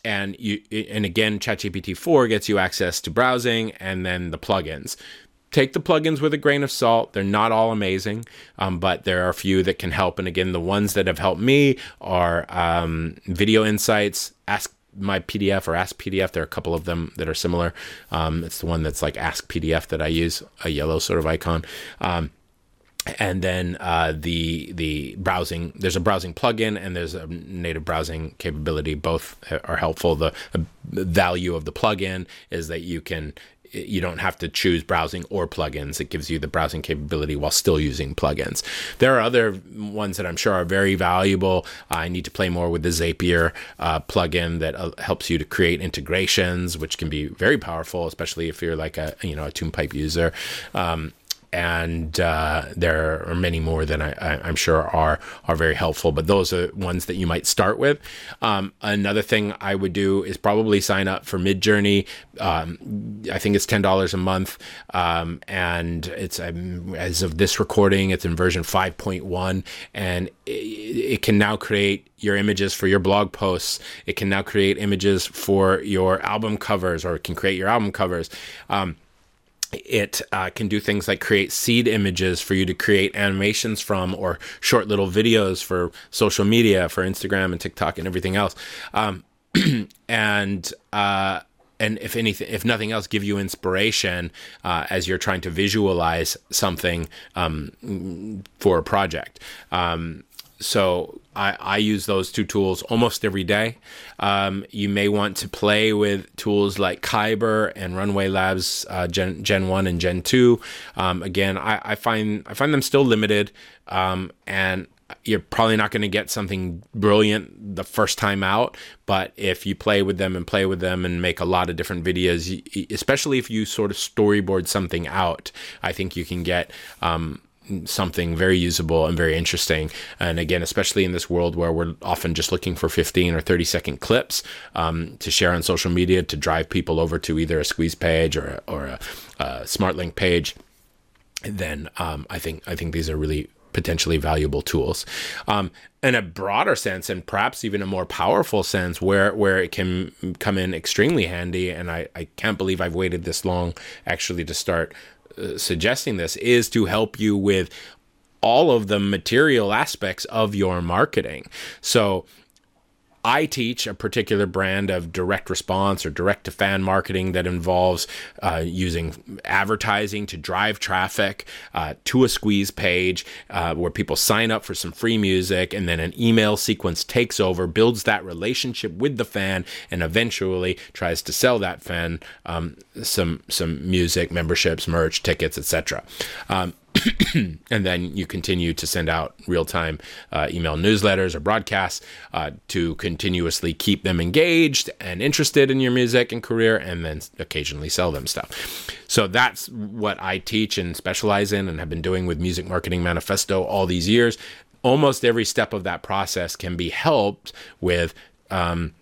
and you and again, ChatGPT four gets you access to browsing and then the plugins. Take the plugins with a grain of salt. They're not all amazing, um, but there are a few that can help. And again, the ones that have helped me are um, Video Insights, Ask my PDF or Ask PDF. There are a couple of them that are similar. Um, it's the one that's like Ask PDF that I use, a yellow sort of icon. Um, and then uh, the the browsing there's a browsing plugin and there's a native browsing capability. Both are helpful. The, the value of the plugin is that you can you don't have to choose browsing or plugins. It gives you the browsing capability while still using plugins. There are other ones that I'm sure are very valuable. I need to play more with the Zapier uh, plugin that uh, helps you to create integrations, which can be very powerful, especially if you're like a you know a TunePipe user. Um, and uh, there are many more that I, am sure are are very helpful. But those are ones that you might start with. Um, another thing I would do is probably sign up for Midjourney. Um, I think it's ten dollars a month, um, and it's as of this recording, it's in version five point one, and it, it can now create your images for your blog posts. It can now create images for your album covers, or it can create your album covers. Um, it uh, can do things like create seed images for you to create animations from or short little videos for social media for instagram and tiktok and everything else. Um, and uh, and if anything if nothing else give you inspiration uh, as you're trying to visualize something um, for a project. Um, so I, I, use those two tools almost every day. Um, you may want to play with tools like Kaiber and Runway Labs uh, Gen, Gen 1 and Gen 2. Um, again, I, I, find I find them still limited, um, and you're probably not going to get something brilliant the first time out. But if you play with them and play with them and make a lot of different videos, especially if you sort of storyboard something out, I think you can get um, something very usable and very interesting. And again, especially in this world where we're often just looking for 15 or 30 second clips um, to share on social media to drive people over to either a squeeze page or or a, a smart link page, then um, I think I think these are really potentially valuable tools. Um, in a broader sense, and perhaps even a more powerful sense, where where it can come in extremely handy, and I, I can't believe I've waited this long actually to start uh, suggesting this is to help you with all of the material aspects of your marketing. So I teach a particular brand of direct response or direct to fan marketing that involves uh, using advertising to drive traffic uh, to a squeeze page uh, where people sign up for some free music and then an email sequence takes over, builds that relationship with the fan, and eventually tries to sell that fan um, some some music, memberships, merch, tickets, etc. Um, and then you continue to send out real time uh, email newsletters or broadcasts uh, to continuously keep them engaged and interested in your music and career, and then occasionally sell them stuff. So that's what I teach and specialize in and have been doing with Music Marketing Manifesto all these years. Almost every step of that process can be helped with. Um,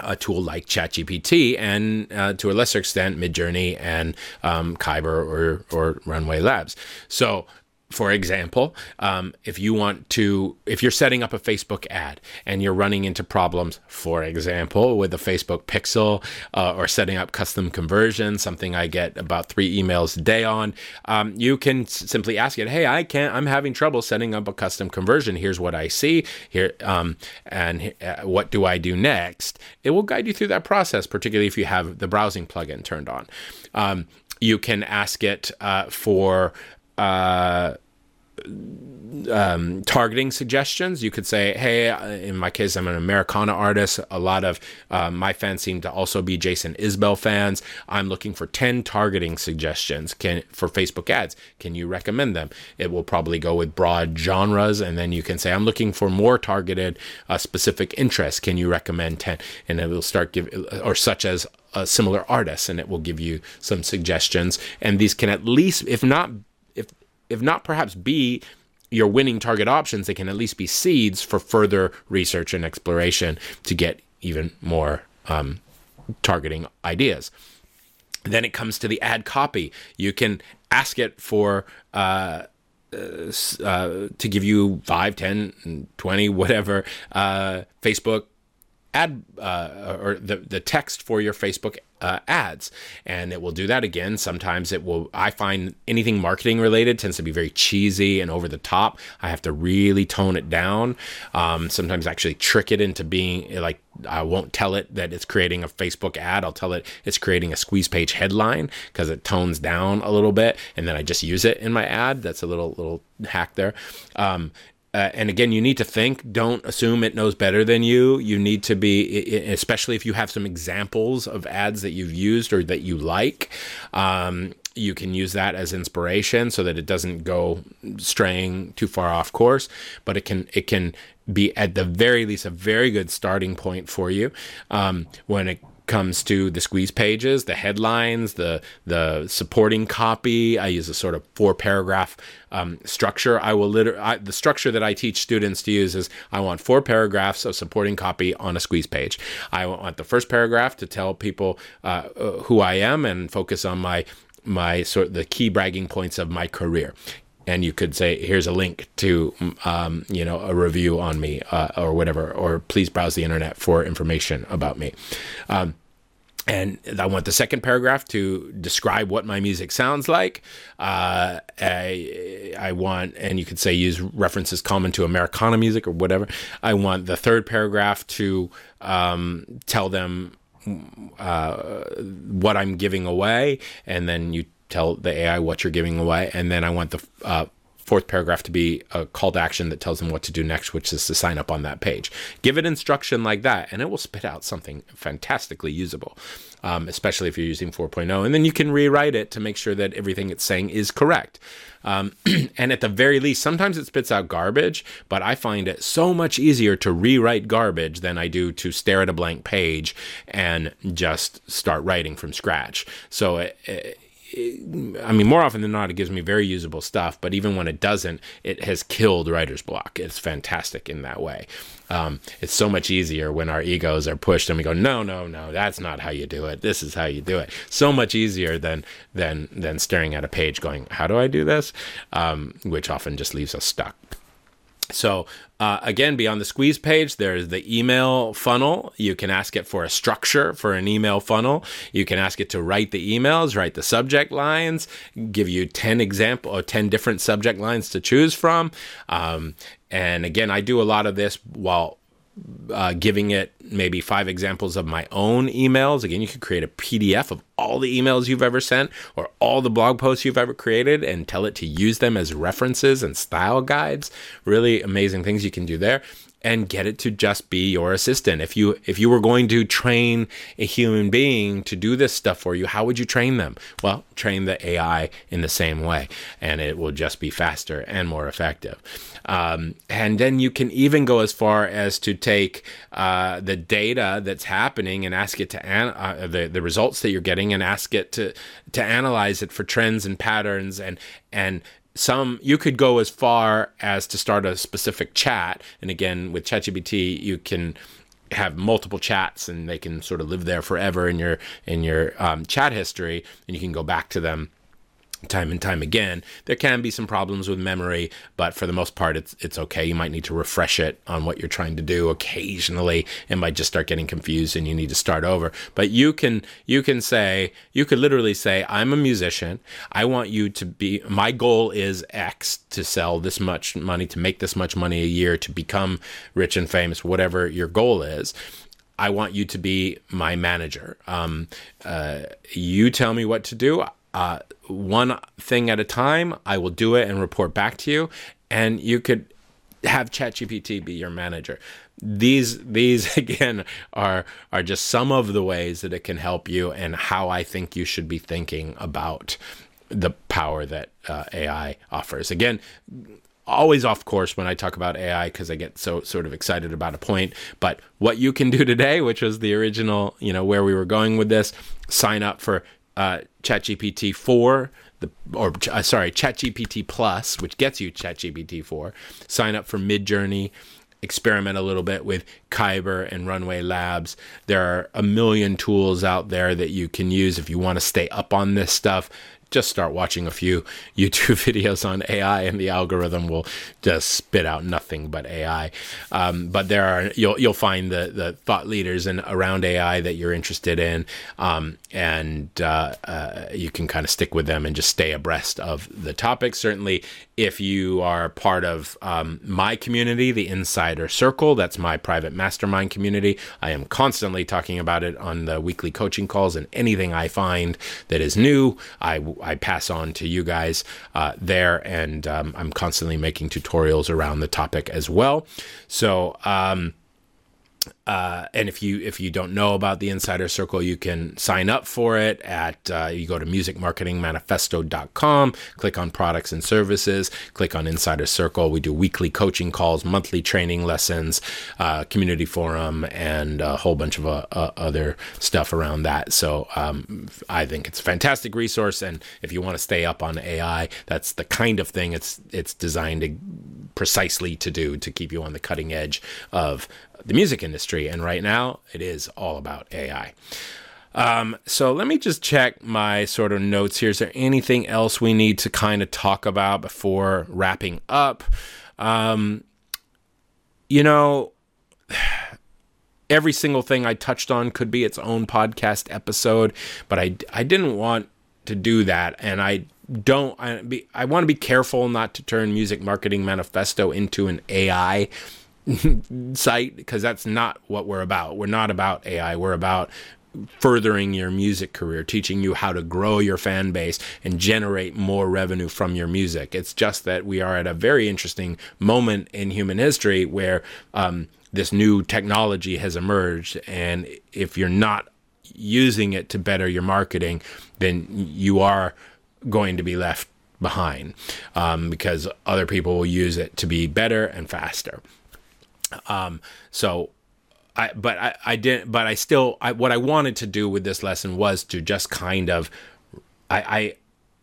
a tool like ChatGPT and uh, to a lesser extent Midjourney and um, Kaiber or, or Runway Labs. So for example, um, if you want to, if you're setting up a Facebook ad and you're running into problems, for example, with the Facebook Pixel uh, or setting up custom conversions, something I get about three emails a day on, um, you can s- simply ask it, "Hey, I can't. I'm having trouble setting up a custom conversion. Here's what I see here, um, and uh, what do I do next?" It will guide you through that process, particularly if you have the browsing plugin turned on. Um, you can ask it uh, for uh, um, targeting suggestions. You could say, hey, uh, in my case, I'm an Americana artist. A lot of uh, my fans seem to also be Jason Isbell fans. I'm looking for 10 targeting suggestions can, for Facebook ads. Can you recommend them? It will probably go with broad genres. And then you can say, I'm looking for more targeted uh, specific interests. Can you recommend 10? And it will start give or such as a similar artists, and it will give you some suggestions. And these can at least, if not, if not perhaps be your winning target options, they can at least be seeds for further research and exploration to get even more um, targeting ideas. Then it comes to the ad copy. You can ask it for uh, uh, uh, to give you 5, 10, 20, whatever uh, Facebook ad uh, or the, the text for your Facebook uh, ads. And it will do that again. Sometimes it will i find anything marketing related tends to be very cheesy and over the top. I have to really tone it down. Um, sometimes actually trick it into being like i won't tell it that it's creating a facebook ad. I'll tell it it's creating a squeeze page headline because it tones down a little bit and then i just use it in my ad. That's a little little hack there. Um, uh, and again, you need to think. Don't assume it knows better than you. You need to be, especially if you have some examples of ads that you've used or that you like. Um, you can use that as inspiration so that it doesn't go straying too far off course. But it can it can be at the very least a very good starting point for you um, when it comes to the squeeze pages, the headlines, the the supporting copy. I use a sort of four paragraph um, structure. I will the structure that I teach students to use is I want four paragraphs of supporting copy on a squeeze page. I want the first paragraph to tell people uh, who I am and focus on my my sort of the key bragging points of my career and you could say, "Here's a link to, um, you know, a review on me uh, or whatever," or please browse the internet for information about me. Um, and I want the second paragraph to describe what my music sounds like. Uh, I, I want, and you could say use references common to Americana music or whatever. I want the third paragraph to um, tell them uh, what I'm giving away, and then you tell the AI what you're giving away, and then I want the uh, fourth paragraph to be a call to action that tells them what to do next, which is to sign up on that page. Give it instruction like that, and it will spit out something fantastically usable, um, especially if you're using 4.0. And then you can rewrite it to make sure that everything it's saying is correct. Um, and at the very least, sometimes it spits out garbage, but I find it so much easier to rewrite garbage than I do to stare at a blank page and just start writing from scratch. So it, it I mean, more often than not, it gives me very usable stuff. But even when it doesn't, it has killed writer's block. It's fantastic in that way. Um, it's so much easier when our egos are pushed and we go, no, no, no, that's not how you do it. This is how you do it. So much easier than than than staring at a page going, how do I do this? Um, which often just leaves us stuck. So uh, again, beyond the squeeze page, there's the email funnel. You can ask it for a structure for an email funnel. You can ask it to write the emails, write the subject lines, give you 10 example or 10 different subject lines to choose from. Um, and again, I do a lot of this while uh, giving it maybe five examples of my own emails. Again, you could create a PDF of all the emails you've ever sent or all the blog posts you've ever created and tell it to use them as references and style guides. Really amazing things you can do there and get it to just be your assistant. If you if you were going to train a human being to do this stuff for you, how would you train them? Well, train the AI in the same way, and it will just be faster and more effective. Um, and then you can even go as far as to take uh, the data that's happening and ask it to an- uh, the the results that you're getting and ask it to to analyze it for trends and patterns and and some you could go as far as to start a specific chat. And again with ChatGPT you can have multiple chats and they can sort of live there forever in your in your um, chat history and you can go back to them time and time again. There can be some problems with memory, but for the most part, it's it's okay. You might need to refresh it on what you're trying to do occasionally. It might just start getting confused, and you need to start over. But you can you can say you could literally say, "I'm a musician. I want you to be. My goal is X to sell this much money, to make this much money a year, to become rich and famous, whatever your goal is." I want you to be my manager. Um, uh, you tell me what to do. Uh, one thing at a time. I will do it and report back to you. And you could have ChatGPT be your manager. These these again are are just some of the ways that it can help you and how I think you should be thinking about the power that uh, AI offers. Again, always off course when I talk about AI because I get so sort of excited about a point. But what you can do today, which was the original, you know, where we were going with this, sign up for uh, ChatGPT four. The, or uh, sorry, ChatGPT Plus, which gets you ChatGPT 4. Sign up for Midjourney, experiment a little bit with Kaiber and Runway Labs. There are a million tools out there that you can use if you want to stay up on this stuff just start watching a few YouTube videos on AI, and the algorithm will just spit out nothing but AI. Um, but there are you'll you'll find the the thought leaders and around AI that you're interested in, um, and uh, uh, you can kind of stick with them and just stay abreast of the topic. Certainly, if you are part of um, my community, the Insider Circle, that's my private mastermind community. I am constantly talking about it on the weekly coaching calls, and anything I find that is new, I I pass on to you guys uh, there, and um, I'm constantly making tutorials around the topic as well. So. Um, uh, and if you if you don't know about the Insider Circle, you can sign up for it at uh, you go to musicmarketingmanifesto.com, click on products and services, click on Insider Circle. We do weekly coaching calls, monthly training lessons, uh, community forum, and a whole bunch of uh, uh, other stuff around that. So um, I think it's a fantastic resource, and if you want to stay up on AI, that's the kind of thing it's it's designed to precisely to do to keep you on the cutting edge of the music industry. And right now, it is all about AI. Um, so let me just check my sort of notes here. Is there anything else we need to kind of talk about before wrapping up? Um, you know, every single thing I touched on could be its own podcast episode, but I, I didn't want to do that. And I don't, I, be, I want to be careful not to turn Music Marketing Manifesto into an AI site because that's not what we're about. We're not about AI. We're about furthering your music career, teaching you how to grow your fan base and generate more revenue from your music. It's just that we are at a very interesting moment in human history where um, this new technology has emerged. And if you're not using it to better your marketing, then you are going to be left behind um, because other people will use it to be better and faster. Um, so I, but I, I didn't, but I still, I, what I wanted to do with this lesson was to just kind of, I, I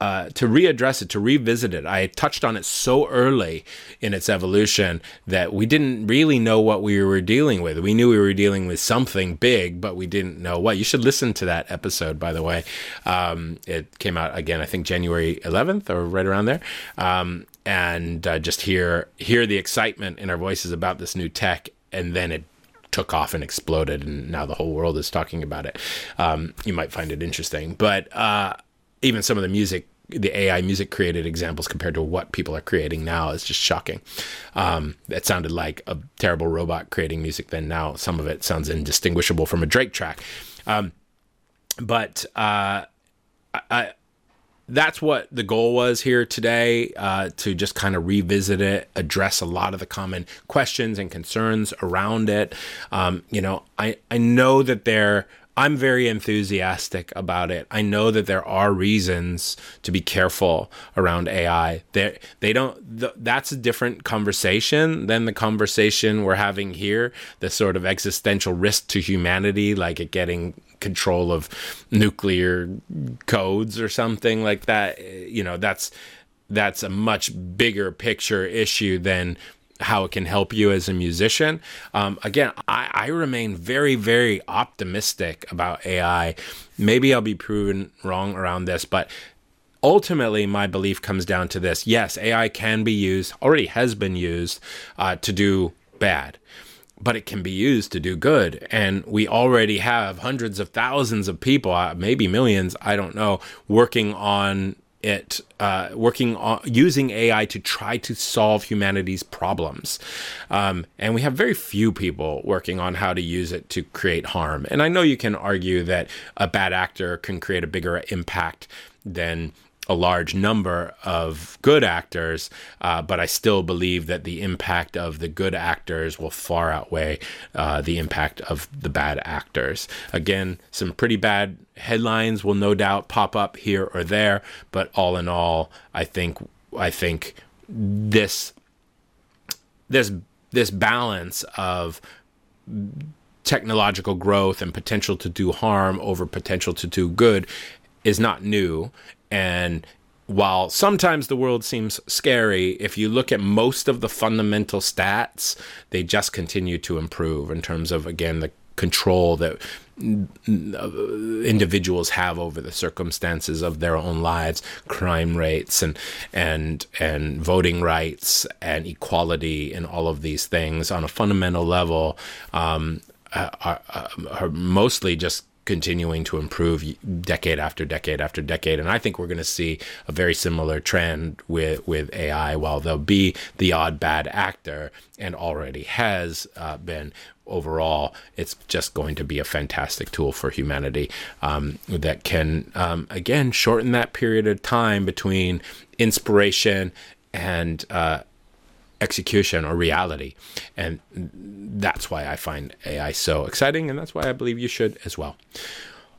uh, to readdress it, to revisit it. I touched on it so early in its evolution that we didn't really know what we were dealing with. We knew we were dealing with something big, but we didn't know what. You should listen to that episode, by the way. Um, it came out again, I think January 11th or right around there. Um, and uh, just hear hear the excitement in our voices about this new tech, and then it took off and exploded, and now the whole world is talking about it. Um, you might find it interesting, but uh, even some of the music, the AI music created examples compared to what people are creating now is just shocking. Um, it sounded like a terrible robot creating music. Then now some of it sounds indistinguishable from a Drake track. Um, but uh, I, that's what the goal was here today uh, to just kind of revisit it, address a lot of the common questions and concerns around it. Um, you know, I, I know that there I'm very enthusiastic about it. I know that there are reasons to be careful around AI. They they don't. Th- that's a different conversation than the conversation we're having here. The sort of existential risk to humanity, like it getting control of nuclear codes or something like that. You know, that's that's a much bigger picture issue than how it can help you as a musician. Um, again, I, I, remain very, very optimistic about AI. Maybe I'll be proven wrong around this, but ultimately, my belief comes down to this yes, AI can be used, already has been used uh, to do bad. But it can be used to do good. And we already have hundreds of thousands of people, uh, maybe millions, I don't know, working on it uh, working on using AI to try to solve humanity's problems. Um, and we have very few people working on how to use it to create harm. And I know you can argue that a bad actor can create a bigger impact than a large number of good actors, uh, but I still believe that the impact of the good actors will far outweigh uh, the impact of the bad actors. Again, some pretty bad headlines will no doubt pop up here or there, but all in all, I think I think this this this balance of technological growth and potential to do harm over potential to do good is not new and while sometimes the world seems scary, if you look at most of the fundamental stats, they just continue to improve in terms of, again, the control that uh, individuals have over the circumstances of their own lives, crime rates and and and voting rights and equality and all of these things on a fundamental level um, uh, are, uh, are mostly just continuing to improve decade after decade after decade. And i think we're going to see a very similar trend with with ai while there'll be the odd bad actor and already has uh, been. Overall it's just going to be a fantastic tool for humanity um, that can um, again shorten that period of time between inspiration and uh, execution or reality. And that's why I find AI so exciting, and that's why I believe you should as well.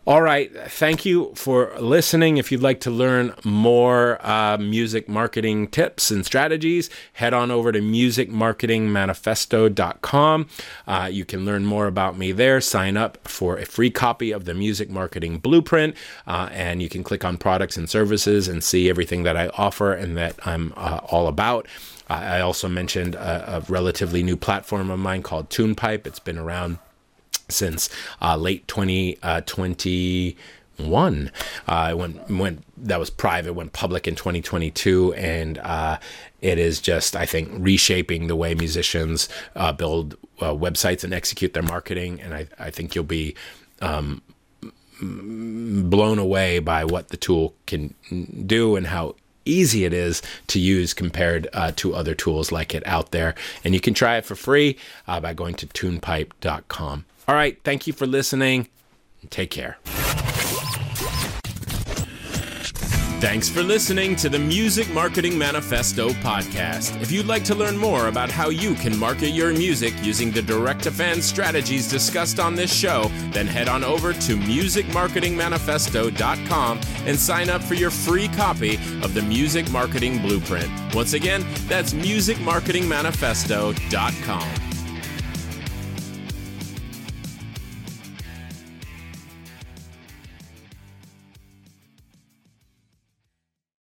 All right. Thank you for listening. If you'd like to learn more uh, music marketing tips and strategies, head on over to musicmarketingmanifesto.com. Uh, you can learn more about me there. Sign up for a free copy of the Music Marketing Blueprint, uh, and you can click on products and services and see everything that I offer and that I'm uh, all about. I also mentioned a, a, relatively new platform of mine called TunePipe. It's been around since uh, late 2021. Uh, uh, went went that was private, went public in 2022, and uh, it is just I think reshaping the way musicians uh, build uh, websites and execute their marketing. And I, I think you'll be um, blown away by what the tool can do and how easy it is to use compared uh, to other tools like it out there. And you can try it for free uh, by going to tunepipe.com. All right. Thank you for listening. Take care. Thanks for listening to the Music Marketing Manifesto podcast. If you'd like to learn more about how you can market your music using the direct to fan strategies discussed on this show, then head on over to musicmarketingmanifesto.com and sign up for your free copy of the Music Marketing Blueprint. Once again, that's musicmarketingmanifesto.com.